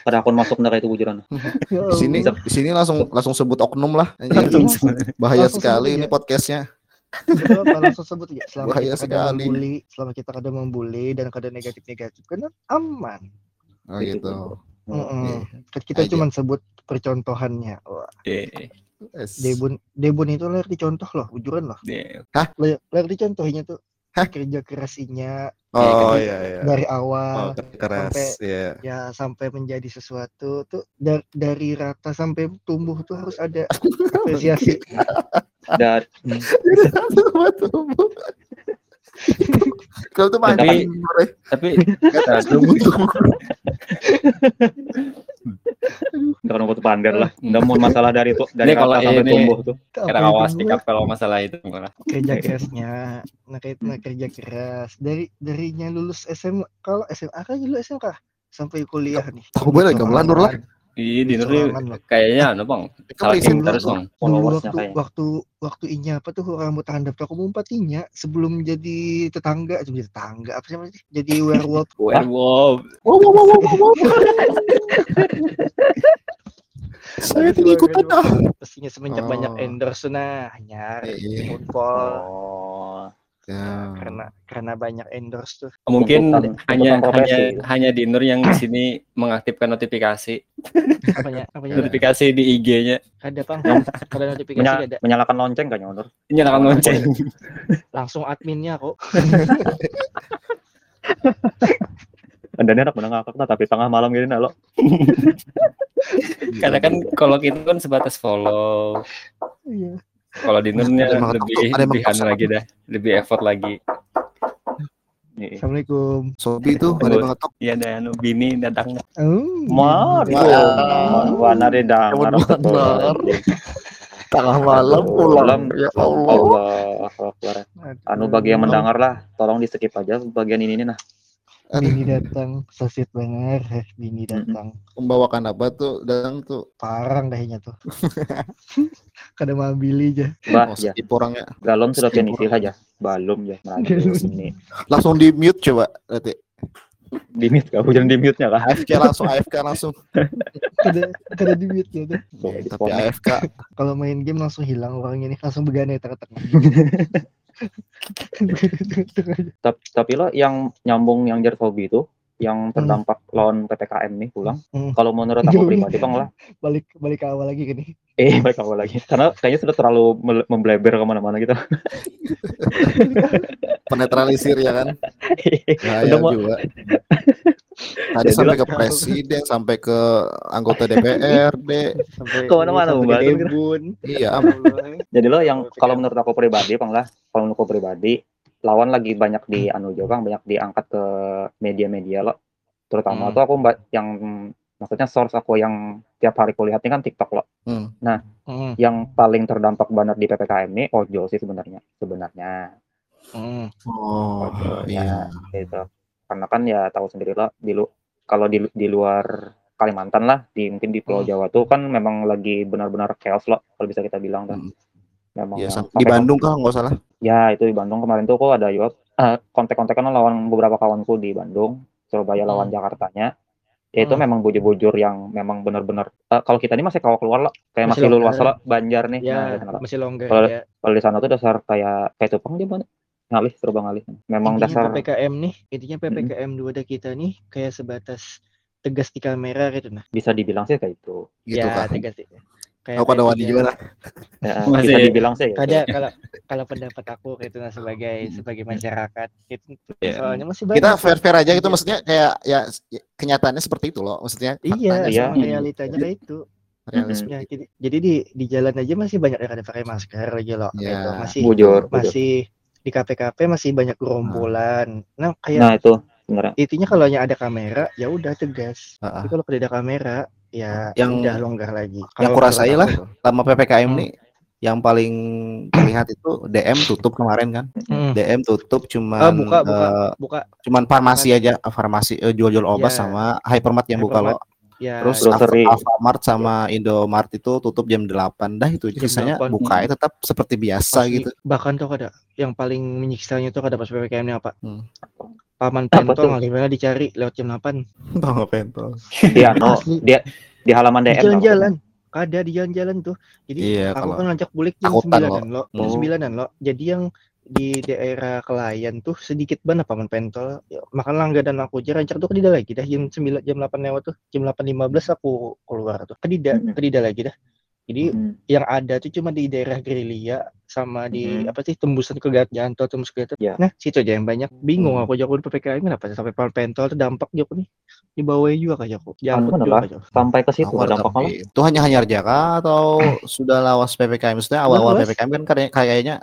Pada akun masuk neraka itu bujuran. Ya Di sini di sini langsung langsung sebut oknum lah. Langsung Bahaya Langsung sekali ini ya. podcastnya. Langsung sebut ya selama Bahaya kita kada sekali. membuli selama kita kada membuli dan kada negatif negatif kan aman Oh gitu. Kan kita Aja. cuma sebut percontohannya Wah, Iya, Yes. debun debun itu lahir dicontoh loh ujuran loh iya. lahir, lahir dicontohnya tuh Hah? kerja kerasnya Oh Iya, iya iya. dari Oh, awal keras. Iya. ya sampai menjadi sesuatu tuh dari, dari rata sampai tumbuh tuh harus ada apresiasi Dan Kalau tuh Tapi- Tapi Udah kan tuh pander lah. Udah mau masalah dari itu dari Ini kalau sampai ini- tumbuh tuh. kita Apa awas sikap kalau masalah itu kerja kerasnya nah nah, kerja keras. Dari darinya lulus SMA kalau SMA kan dulu SMK sampai kuliah nih. Tahu banget gak melandur lah. Iya, di Nuri Sorangan loh. kayaknya anu bang, izin kim terus bang. Followersnya waktu kayaknya. waktu waktu inya apa tuh rambut handap tuh aku mau empatinya sebelum jadi tetangga sebelum jadi tetangga apa sih namanya? jadi werewolf Werewolf. Wow, wow, wow, wow, wow. Saya tidak ikutan ah. pastinya semenjak Oh. banyak endorse nah nyar Iya. football Oh. Ya. karena karena banyak endorse tuh Mungkin hanya hanya hanya di Nur yang di sini mengaktifkan notifikasi apanya apanya notifikasi di IG-nya ada pang ada notifikasi Menya- ada menyalakan lonceng kayaknya Nur. nyalakan lonceng. langsung adminnya kok Anda ini anak menengah kakak tapi tengah malam gini nah lo. Karena kan kalau kita kan sebatas follow. iya Kalau di Nurnya Ada yang lebih ada yang lebih anu maksa. lagi dah, lebih effort lagi. Iya. assalamualaikum Sobi tuh ada mengetok. Iya ada anu bini datang. oh, Mar, ada dengar. Benar. Tengah malam pulang. Ya Allah. Allah. Anu bagi yang mendengar lah, tolong di skip aja bagian ini nih nah. Bini datang, sasit banget. Eh, Bini datang, Membawakan apa tuh? Datang tuh. parang dahnya tuh. Kada mau beli aja. Bah, Oh, ya. orangnya. Galon sudah penisi saja. Balum ya. Ini. Langsung di mute coba. Nanti. Di mute kau jangan di mute nya lah. AFK langsung AFK langsung. Kada kada di mute ya tuh. Tapi AFK. Kalau main game langsung hilang orangnya nih, langsung begane tengah-tengah. Tapi, tapi lo yang nyambung yang jadi hobi itu yang terdampak lawan PPKM nih pulang. Hmm. Kalau menurut aku pribadi bang lah, balik balik ke awal lagi nih. eh baik awal lagi. Karena kayaknya sudah terlalu membleber ke mana-mana gitu. Penetralisir ya kan. Bahaya Udah mau- juga. Tadi Jadi sampai ke presiden, sampai ke anggota DPRD. Sampai ke Debun. Iya, Jadi lo yang kalau menurut aku pribadi bang lah, kalau menurut aku pribadi lawan lagi banyak di anu juga, Bang, banyak diangkat ke media-media lo. Terutama Hmm. tuh aku mbak yang maksudnya source aku yang tiap hari kulihat ini kan TikTok lo. Hmm. Hmm, Yang paling terdampak banget di PPKM ini ojol sih sebenarnya. Sebenarnya hmm. Oh, ojol iya. ya, gitu. Karena kan ya tahu sendiri lo di lu kalau di di luar Kalimantan lah, di mungkin di Pulau Hmm. Jawa tuh kan memang lagi benar-benar chaos lo kalau bisa kita bilang kan. Hmm. Memang Iya, sam- di Bandung kan nggak salah. Ya itu di Bandung kemarin tuh kok ada juga eh, kontak-kontakan lawan beberapa kawanku di Bandung, Surabaya lawan Hmm. Jakartanya. Ya itu Hmm. memang bujur-bujur yang memang benar-benar eh, kalau kita ini masih kawal keluar lah, kayak Masih masih, luas lah Banjar nih. Nah, Ya, gitu lah. masih longgar Kalau- ya. Kalau di sana tuh dasar kayak kayak tupang dia mana? Ngalih, serba ngalih. Memang intinya dasar PPKM nih, intinya PPKM dua ada kita nih kayak sebatas tegas di kamera gitu nah. bisa dibilang sih kayak itu. Gitu ya, kan. tegas di- kayak Aku ada wani tiga- gimana? Ya, Masih bisa ya? dibilang sih. Kada kalau kalau pendapat aku gitu nah sebagai sebagai masyarakat itu Iya. soalnya masih banyak Kita fair fair aja gitu maksudnya kayak ya kenyataannya seperti itu loh maksudnya Iya, iya. realitanya kayak itu. realisme. Ya, jadi, jadi di di jalan aja masih banyak yang ada pakai masker aja loh. Iya. Gitu. Masih Bujur, bujur. Di KPKP masih banyak gerombolan. Nah, kayak Nah itu sebenarnya. intinya kalau hanya ada kamera ya udah tegas. Heeh. Tapi kalau tidak ada kamera ya Yang- udah longgar lagi. yang Kalau kurasain menurut lah. Lama PPKM Hmm. nih yang paling terlihat itu DM tutup kemarin kan. Hmm. DM tutup cuman Ah, buka buka eh, buka cuman farmasi aja, farmasi eh, jual-jual obat Iya. sama Hypermart yang buka Hypermart. Ya Terus Grocery. Alfamart sama Indomart itu tutup jam 8 dah itu Jam sisanya 8. bukanya tetap seperti biasa Asli. gitu. Bahkan tuh ada yang paling menyiksanya tuh ada pas PPKM apa? Hmm. Paman Apa Pento tuh? ngaliwala dicari lewat jam 8. Tahu nggak pentol? Dia no, dia di halaman Di DM. jalan-jalan. Kada di jalan-jalan tuh. Jadi Iya, aku kalau kan ngajak bulik jam sembilanan lo, jam Oh. sembilanan lo. Jadi yang di daerah Kelayan tuh sedikit banget paman pentol. Ya, makan langganan aku aja rancak tuh kedida lagi dah jam 9 jam 8 lewat tuh. Jam 8.15 aku keluar tuh. Kedida, Mm-mm. kedida lagi dah. Jadi Hmm. yang ada tuh cuma di daerah Gerilya sama di Mhm. apa sih tembusan ke Gatjanto tembus ke. Ya. Nah, situ aja yang banyak. Bingung Hmm. aku jago di PPKM kenapa sampai paman pentol tuh dampak jago nih. Di bawah juga kayak aku. Juga aku. Sampai ke situ Aku ada dampak malah. itu hanya hanya Jaka atau sudah lawas PPKM? Maksudnya awal-awal. PPKM kan kayak- kayaknya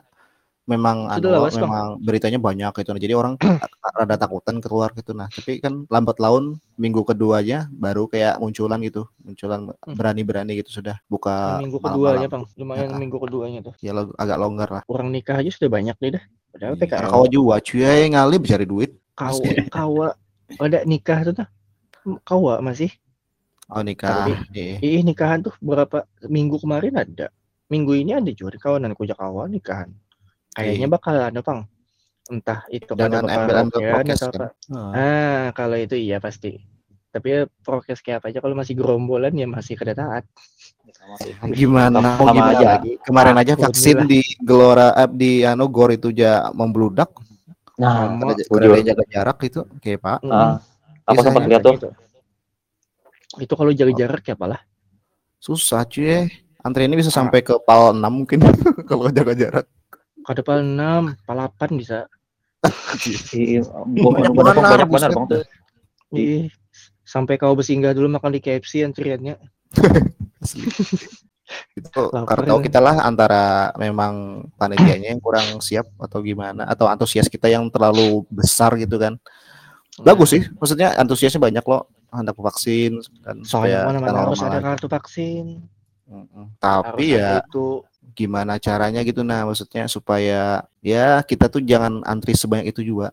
memang Sudah anu, lawas, Bang. memang beritanya banyak gitu. Nah, jadi orang rada takutan keluar gitu. Nah, tapi kan lambat laun minggu keduanya baru kayak munculan gitu, munculan Hmm. berani-berani gitu sudah buka Yang minggu malam-malam. keduanya, Bang. Lumayan Ya. minggu keduanya tuh. Ya agak longgar lah. Orang nikah aja sudah banyak deh dah. Padahal Iya, PKM. Kau juga cuy ngali cari duit. Asli. kawa ada nikah tuh dah. Kawa masih. Oh nikah. Iya. Ih, nikahan tuh berapa minggu kemarin ada. Minggu ini ada juga kawanan kujak kawan nikahan. Kayaknya Iya. bakal ada, Bang. Entah itu Dengan bakal ambil-ambil rokean prokes atau kan. apa. Oh. Ah, kalau itu iya pasti. Tapi ya prokes kayak apa aja kalau masih gerombolan ya masih kada taat. Gimana? Sama- Mau gimana aja. lagi? Kemarin aja vaksin di Gelora eh, di anu Gor itu aja membludak. Nah, Sama. Ada bujur. ada jaga jarak itu, kayak Pak. Ah, aku Biasanya sempat lihat tuh. Gitu. Itu kalau jaga jarak ya apalah. Susah cuy. Antri ini bisa sampai ke pal 6 mungkin kalau jaga jarak. Pal 6, pal 8 bisa. Iya, Banyak banyak benar, banyak buset. bang. Sampai kau bersinggah dulu makan di KFC antriannya. Itu karena tahu ya. kita lah antara memang panitianya yang kurang siap atau gimana atau antusias kita yang terlalu besar gitu kan bagus sih maksudnya antusiasnya banyak loh hendak vaksin dan Soalnya supaya mana-mana kita harus ada kartu vaksin. Mm-mm. Tapi ya itu. Gimana caranya gitu nah maksudnya supaya ya kita tuh jangan antri sebanyak itu juga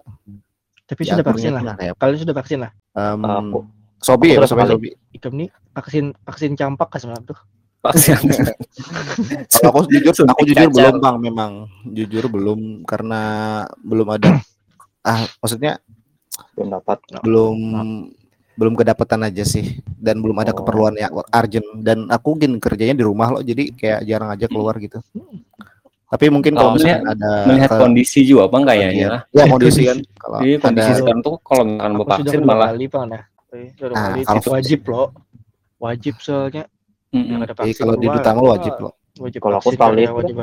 Tapi Ya, sudah vaksin lah. kayak Kalian sudah vaksin lah. em, Aku Sobi aku ya Sobi. Sobi. Ikam nih vaksin vaksin campak kan sebenarnya tuh. Vaksin. Kalau aku jujur, aku jujur belum bang, memang jujur belum karena belum ada. ah, maksudnya belum dapat. belum belum kedapatan aja sih dan belum ada Oh. keperluan yang urgent dan aku mungkin kerjanya di rumah loh jadi kayak jarang aja keluar gitu. Tapi mungkin kalau Oh, misalkan ada Melihat ke- kondisi juga bang kayaknya ya kondisi kan kalau Jadi kondisi ada sekarang tuh kalau misalkan sudah vaksin malah kali bang nah. Nah, kalau itu wajib loh. Wajib soalnya Mm-mm. yang ada vaksin kalau di. Bintang lo wajib loh. Wajib Kalau aku sekali wajib.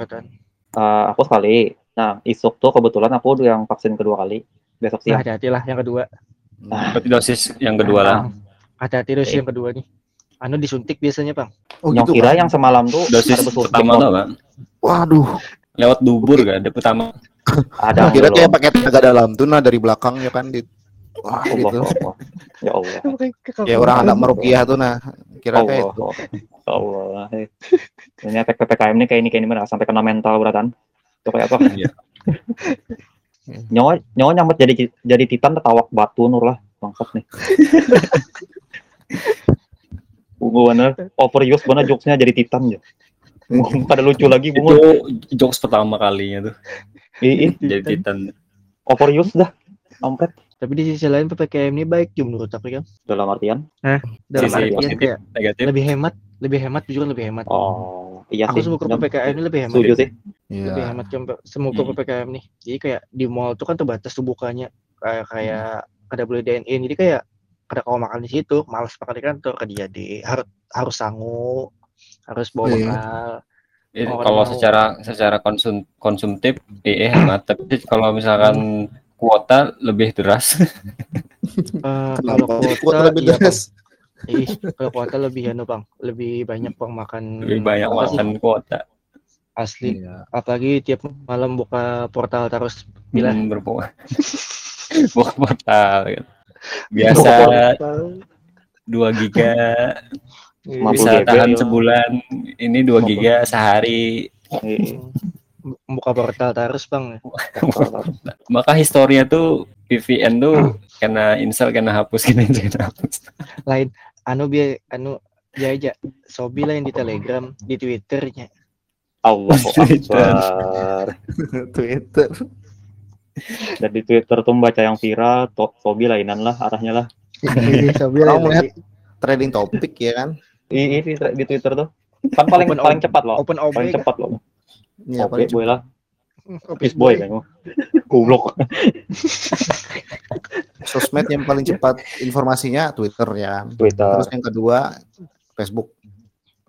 Eh, aku sekali. Nah, isuk tuh kebetulan aku yang vaksin kedua kali. Besok Nah, siang. hati-hati lah yang kedua. Berarti dosis yang kedua lah. Hati-hati dosis Eh. yang kedua nih. Anu disuntik biasanya bang. Oh yang gitu kira yang semalam tuh Dosis ada pertama tuh bang. Waduh, Lewat dubur kan, ada pertama. ada kira belum. kayak pakai tenaga dalam tuh nah dari belakang ya kan di Wah, Allah, gitu. Allah. Ya Allah. Ya orang anak merukiah tuh nah kira kayak Allah. itu. Allah. Ini efek PPKM ini kayak ini kayak ini benar sampai kena mental beratan. Itu kayak apa? Iya. Nyawa nyawa nyampe jadi jadi titan tawak batu nur lah bangsat nih. Bunga bener overuse bener jokesnya jadi titan ya. Pada lucu lagi Itu bunga. jokes pertama kalinya tuh. Ih, ih, Jadi titan. overuse dah. Ampet Tapi di sisi lain PPKM ini baik juga menurut aku kan. dalam artian. Dalam Sisi artian positif, negatif. lebih hemat, lebih hemat jujur lebih hemat. Oh, iya aku sih. PPKM ini lebih hemat. Setuju sih. lebih Iya. hemat ke semoga Hmm. PPKM nih. Jadi kayak di mall tuh kan terbatas tuh bukanya. Kayak kayak kada boleh dine in. Jadi kayak kada kau makan di situ, malas makan di kantor, kada jadi harus harus sanggup harus bawa Iya. bekal. Orang kalau mau- secara secara konsum konsumtif iya hemat, tapi kalau misalkan kuota lebih deras. Eh, kalau kuota, Kuota lebih iya, Bang. Ih, kalau kuota lebih anu bang, lebih banyak bang makan. lebih banyak apa sih? makan kuota. Asli, Iya. apalagi tiap malam buka portal terus bila Hmm, berbuah. Buka portal gitu. Biasa 2 giga 50 bisa GB, tahan ya. sebulan. Ini 2 giga sehari. Iya. buka portal terus bang. Maka historinya tuh VPN tuh kena install kena hapus kena install kena hapus. Lain, anu biar anu ya aja. Sobi lah yang di Telegram, di Twitternya. Allah Twitter. Akbar. Twitter. Dan di Twitter tuh baca yang viral, to Sobi lainan lah arahnya lah. Ini Sobi lah. Kamu yang lihat trending topik ya kan? Ini di, di Twitter tuh. Kan paling Open paling ob- cepat loh. Open OB Paling kan? cepat loh. Iya, Oke, paling boy lah. Peace boy kan. Goblok. sosmed yang paling cepat informasinya Twitter ya. Twitter. Terus yang kedua Facebook.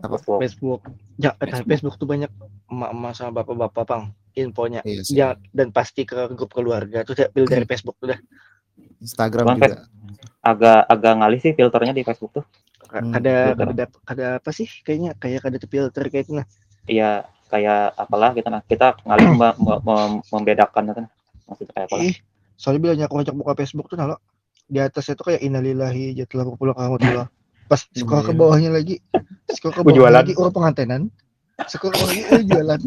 Apa? Facebook. Facebook. Ya, eh, Facebook tuh banyak emak-emak sama bapak-bapak bang infonya. Iya sih. Ya, dan pasti ke grup keluarga tuh saya pilih dari Facebook tuh dah. Instagram Bang, juga. Agak agak ngalih sih filternya di Facebook tuh. Hmm, Ada ada ada apa sih kayaknya kayak ada filter kayak itu nah. Iya, kayak apalah kita nah kita ngalih mem- mem- mem- membedakan kan. Maksudnya kayak apa? Ih, soalnya banyak banyak buka Facebook tuh nalo di atasnya tuh kayak innalillahi jatuh pulang rahmatullah. Pas scroll ke Iya. bawahnya lagi, scroll ke Oh, bawah jualan. lagi orang pengantenan. Ke bawah lagi oh, jualan.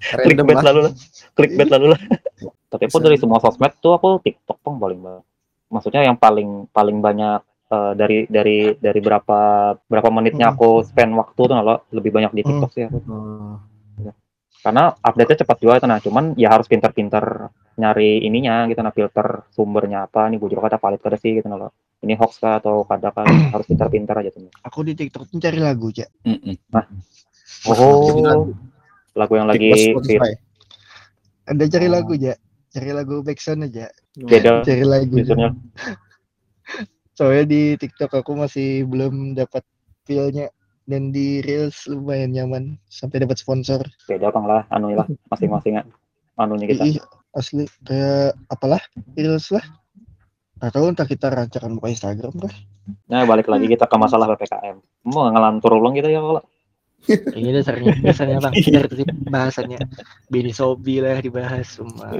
Clickbait lah. lalu lah. Clickbait lalu lah. Tapi pun dari semua sosmed tuh aku TikTok pun paling banyak. Maksudnya yang paling paling banyak eh, dari dari dari berapa berapa menitnya Hmm. aku spend waktu tuh kalau lebih banyak di TikTok sih aku. Oh, Karena update-nya cepat juga itu nah, cuman ya harus pintar-pintar nyari ininya gitu nah filter sumbernya apa nih gue juga kata valid kada sih gitu nah ini hoax kah atau kada kah harus pintar-pintar aja tuh. Aku di TikTok tuh cari lagu, Cak. Mm-mm. Oh, lagu yang lagi. Ada cari Oh. lagu, Cak. Cari lagu backsound aja. beda Cari lagu. Soalnya di TikTok aku masih belum dapat feel-nya dan di Reels lumayan nyaman sampai dapat sponsor. Beda bang lah, anu lah masing-masing anunya kita. Ih, asli kayak apalah Reels lah. Gak tahu entah kita rancangan buka Instagram kah? Nah balik lagi kita ke masalah ppkm. Mau ngelantur ulang gitu ya kalau. Ini dasarnya biasanya bang dari tadi bahasannya Bini Sobi lah dibahas semua.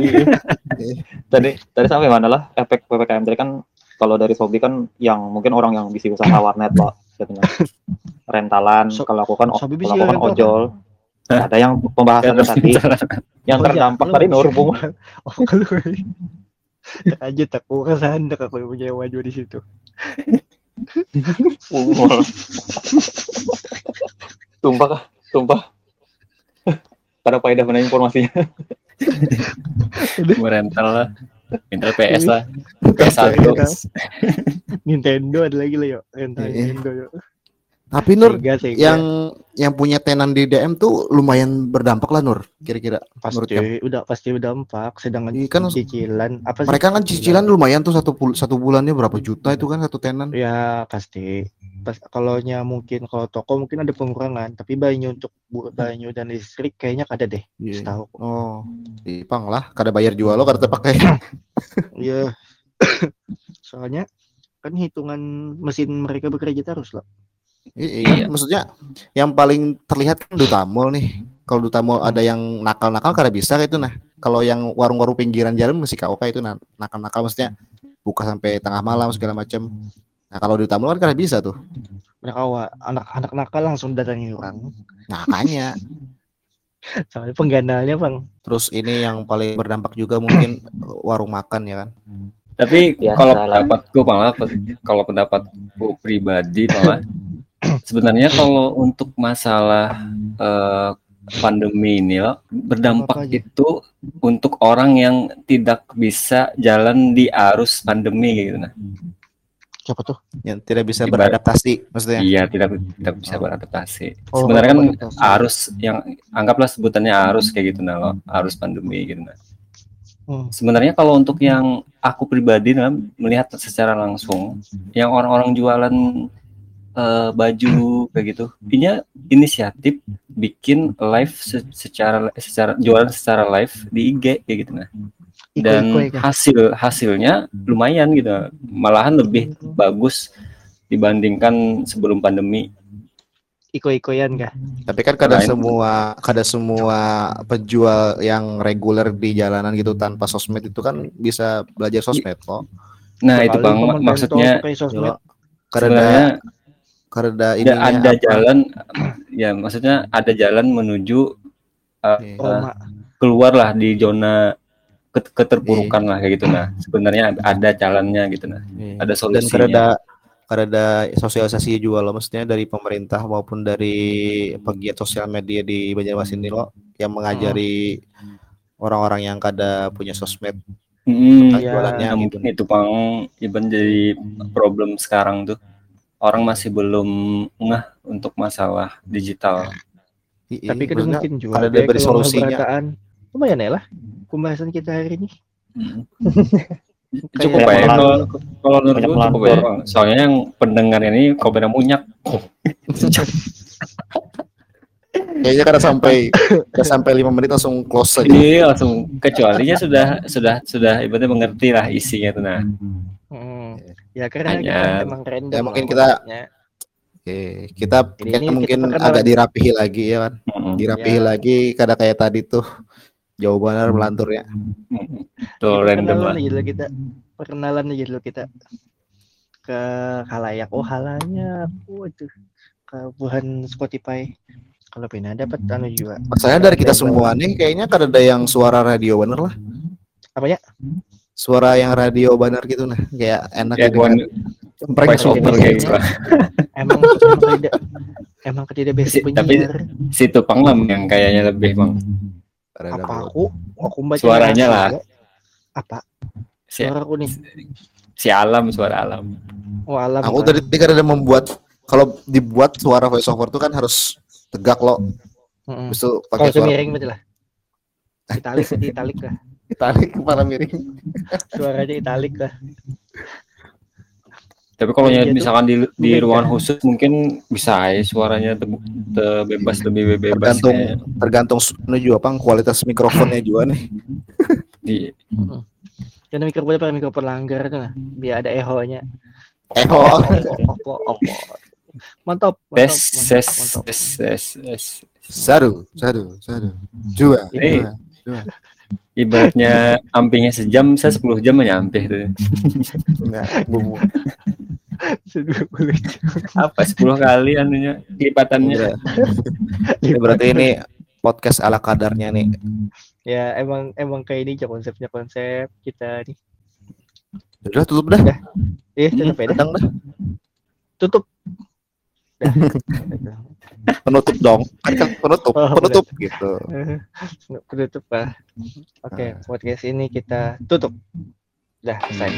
Tadi tadi sampai mana lah efek ppkm tadi kan kalau dari Sobi kan yang mungkin orang yang bisa usaha warnet pak, katanya. rentalan. So- kalau aku kan Sobi kalau bisa aku kan rental, ojol. Ada yang pembahasan tadi yang Oh, iya, terdampak tadi. Nur Bung. Oh kalau aja tak aku ke sana aku punya maju di situ. Tumpah kah? Tumpah. Pada faedah mana informasinya? Merental lah. Intel PS lah. Rental. PS1. Nintendo ada lagi lah yuk rental Iya. Nintendo yuk. Tapi Nur Sega, Sega. yang yang punya tenan di DM tuh lumayan berdampak lah Nur kira-kira. menurut pasti udah pasti berdampak sedangkan Iya kan, cicilan apa sih? Mereka kan cicilan lumayan tuh satu satu bulannya berapa juta itu kan satu tenan. ya pasti pas kalau nya mungkin kalau toko mungkin ada pengurangan tapi banyu untuk banyu dan listrik kayaknya ada deh Iya. setahu Oh, Ipang lah, kada bayar jual lo kada terpakai. Iya. Soalnya kan hitungan mesin mereka bekerja terus lah. Iya, maksudnya yang paling terlihat kan duta mall nih. Kalau duta mall ada yang nakal-nakal kada bisa kayak itu nah. Kalau yang warung-warung pinggiran jalan masih KOK itu nah, nakal-nakal maksudnya buka sampai tengah malam segala macam. Nah, kalau mall kan kada bisa tuh. Mereka wa- anak-anak nakal langsung datangi orang. Nah, makanya. Soalnya pengganalnya bang. Terus ini yang paling berdampak juga mungkin warung makan ya kan. Tapi Biasa kalau pendapatku malah kalau pendapatku pribadi malah sebenarnya kalau untuk masalah eh, pandemi ini loh, berdampak itu untuk orang yang tidak bisa jalan di arus pandemi gitu nah. Siapa tuh? Yang tidak bisa Ibarat- beradaptasi maksudnya. Iya, tidak tidak bisa beradaptasi. Oh, Sebenarnya kan beradaptasi. arus yang anggaplah sebutannya arus kayak gitu nah, loh, arus pandemi gitu nah. Hmm. Sebenarnya kalau untuk yang aku pribadi nah, melihat secara langsung, yang orang-orang jualan eh, baju kayak gitu. Ini inisiatif bikin live se- secara secara jualan secara live di IG kayak gitu nah. Dan hasil hasilnya lumayan gitu. Malahan lebih bagus dibandingkan sebelum pandemi. Iko-ikoyan kah? Tapi kan kada semua kada semua penjual yang reguler di jalanan gitu tanpa sosmed itu kan bisa belajar sosmed kok. Nah, itu Sekali Bang maksudnya bentol Kada sebenarnya kada ada, apa. jalan ya maksudnya ada jalan menuju uh, Oke. Roma. keluar lah di zona ket- keterpurukan lah kayak gitu nah sebenarnya ada jalannya gitu nah Iya. ada dan solusinya kada kada ada sosialisasi juga loh maksudnya dari pemerintah maupun dari pegiat sosial media di Banjarmasin ini loh yang mengajari orang-orang yang kada punya sosmed Mm, tentang Iya. jualannya nah, gitu. mungkin itu bang Iban jadi problem sekarang tuh orang masih belum ngeh untuk masalah digital I- i- Tapi kan mungkin juga diberi kalau solusinya. Lumayan ya lah pembahasan kita hari ini. cukup Kayak ya kalau kalau menurut banyak gue cukup ya soalnya yang pendengar ini kau benar munyak Kayaknya kada sampai kada sampai lima menit langsung close aja. Iya langsung kecualinya sudah sudah sudah ibaratnya mengerti lah isinya tuh nah. Hmm. Ya karena Hanya- kita emang random. Ya, mungkin kita-. Oke, kita Jadi kita ini kita mungkin perkenalan. agak dirapihi lagi ya kan. Dirapihi Ya. lagi kada kayak tadi tuh. Jawabannya melantur ya. Kita Tuh random lah. aja dulu kita. Perkenalan aja dulu kita ke halayak. Oh halayak. Waduh. Ke buhan Spotify. Kalau pindah dapat anu juga. Masalahnya dari kita semua nih kayaknya kada ada yang suara radio bener lah. Apanya? Suara yang radio bener gitu nah. Kayak enak Ya gitu gua kan. Over kayak gitu. Emang emang tidak emang tidak basic Si- tapi-. Si Tupang lah yang kayaknya lebih bang. Ada, Apa aku? Aku baca Suaranya lah. juga. Apa? Si, Suara aku nih. si alam suara alam. Oh alam. Aku kan. tadi kada ada membuat kalau dibuat suara voice over tuh kan harus tegak loh. Itu Kalau pakai suara miring betul lah. Italik, berarti italik lah. Tarik kepala miring. Suaranya italik lah. Tapi kalau Iya, tuh. misalkan di di ruangan kan. khusus mungkin bisa ya suaranya te- te- bebas lebih bebas. Tergantung kayak tergantung juga bang kualitas mikrofonnya juga nih. di Karena mikrofonnya pakai mikrofon langgar tuh nah. Biar ada eho-nya. Eho. Opo, opo. Mantap, mantap, tes tes tes tes. Satu, satu, satu, dua, Eh. dua. Ibaratnya ampingnya sejam, saya 10 jam nyampe tuh. Enggak, bubu. Sedua puluh. Apa 10 kali anunya lipatannya. Udah. Ya, berarti ini podcast ala kadarnya nih. Ya emang emang kayak ini aja konsepnya konsep kita nih. Udah tutup dah. Eh, tutup ya dah. Tutup. Dah. Penutup dong. Kan kan penutup, Oh, penutup gitu. Nggak Tutup lah. Oke, podcast ini kita tutup. Dah, selesai.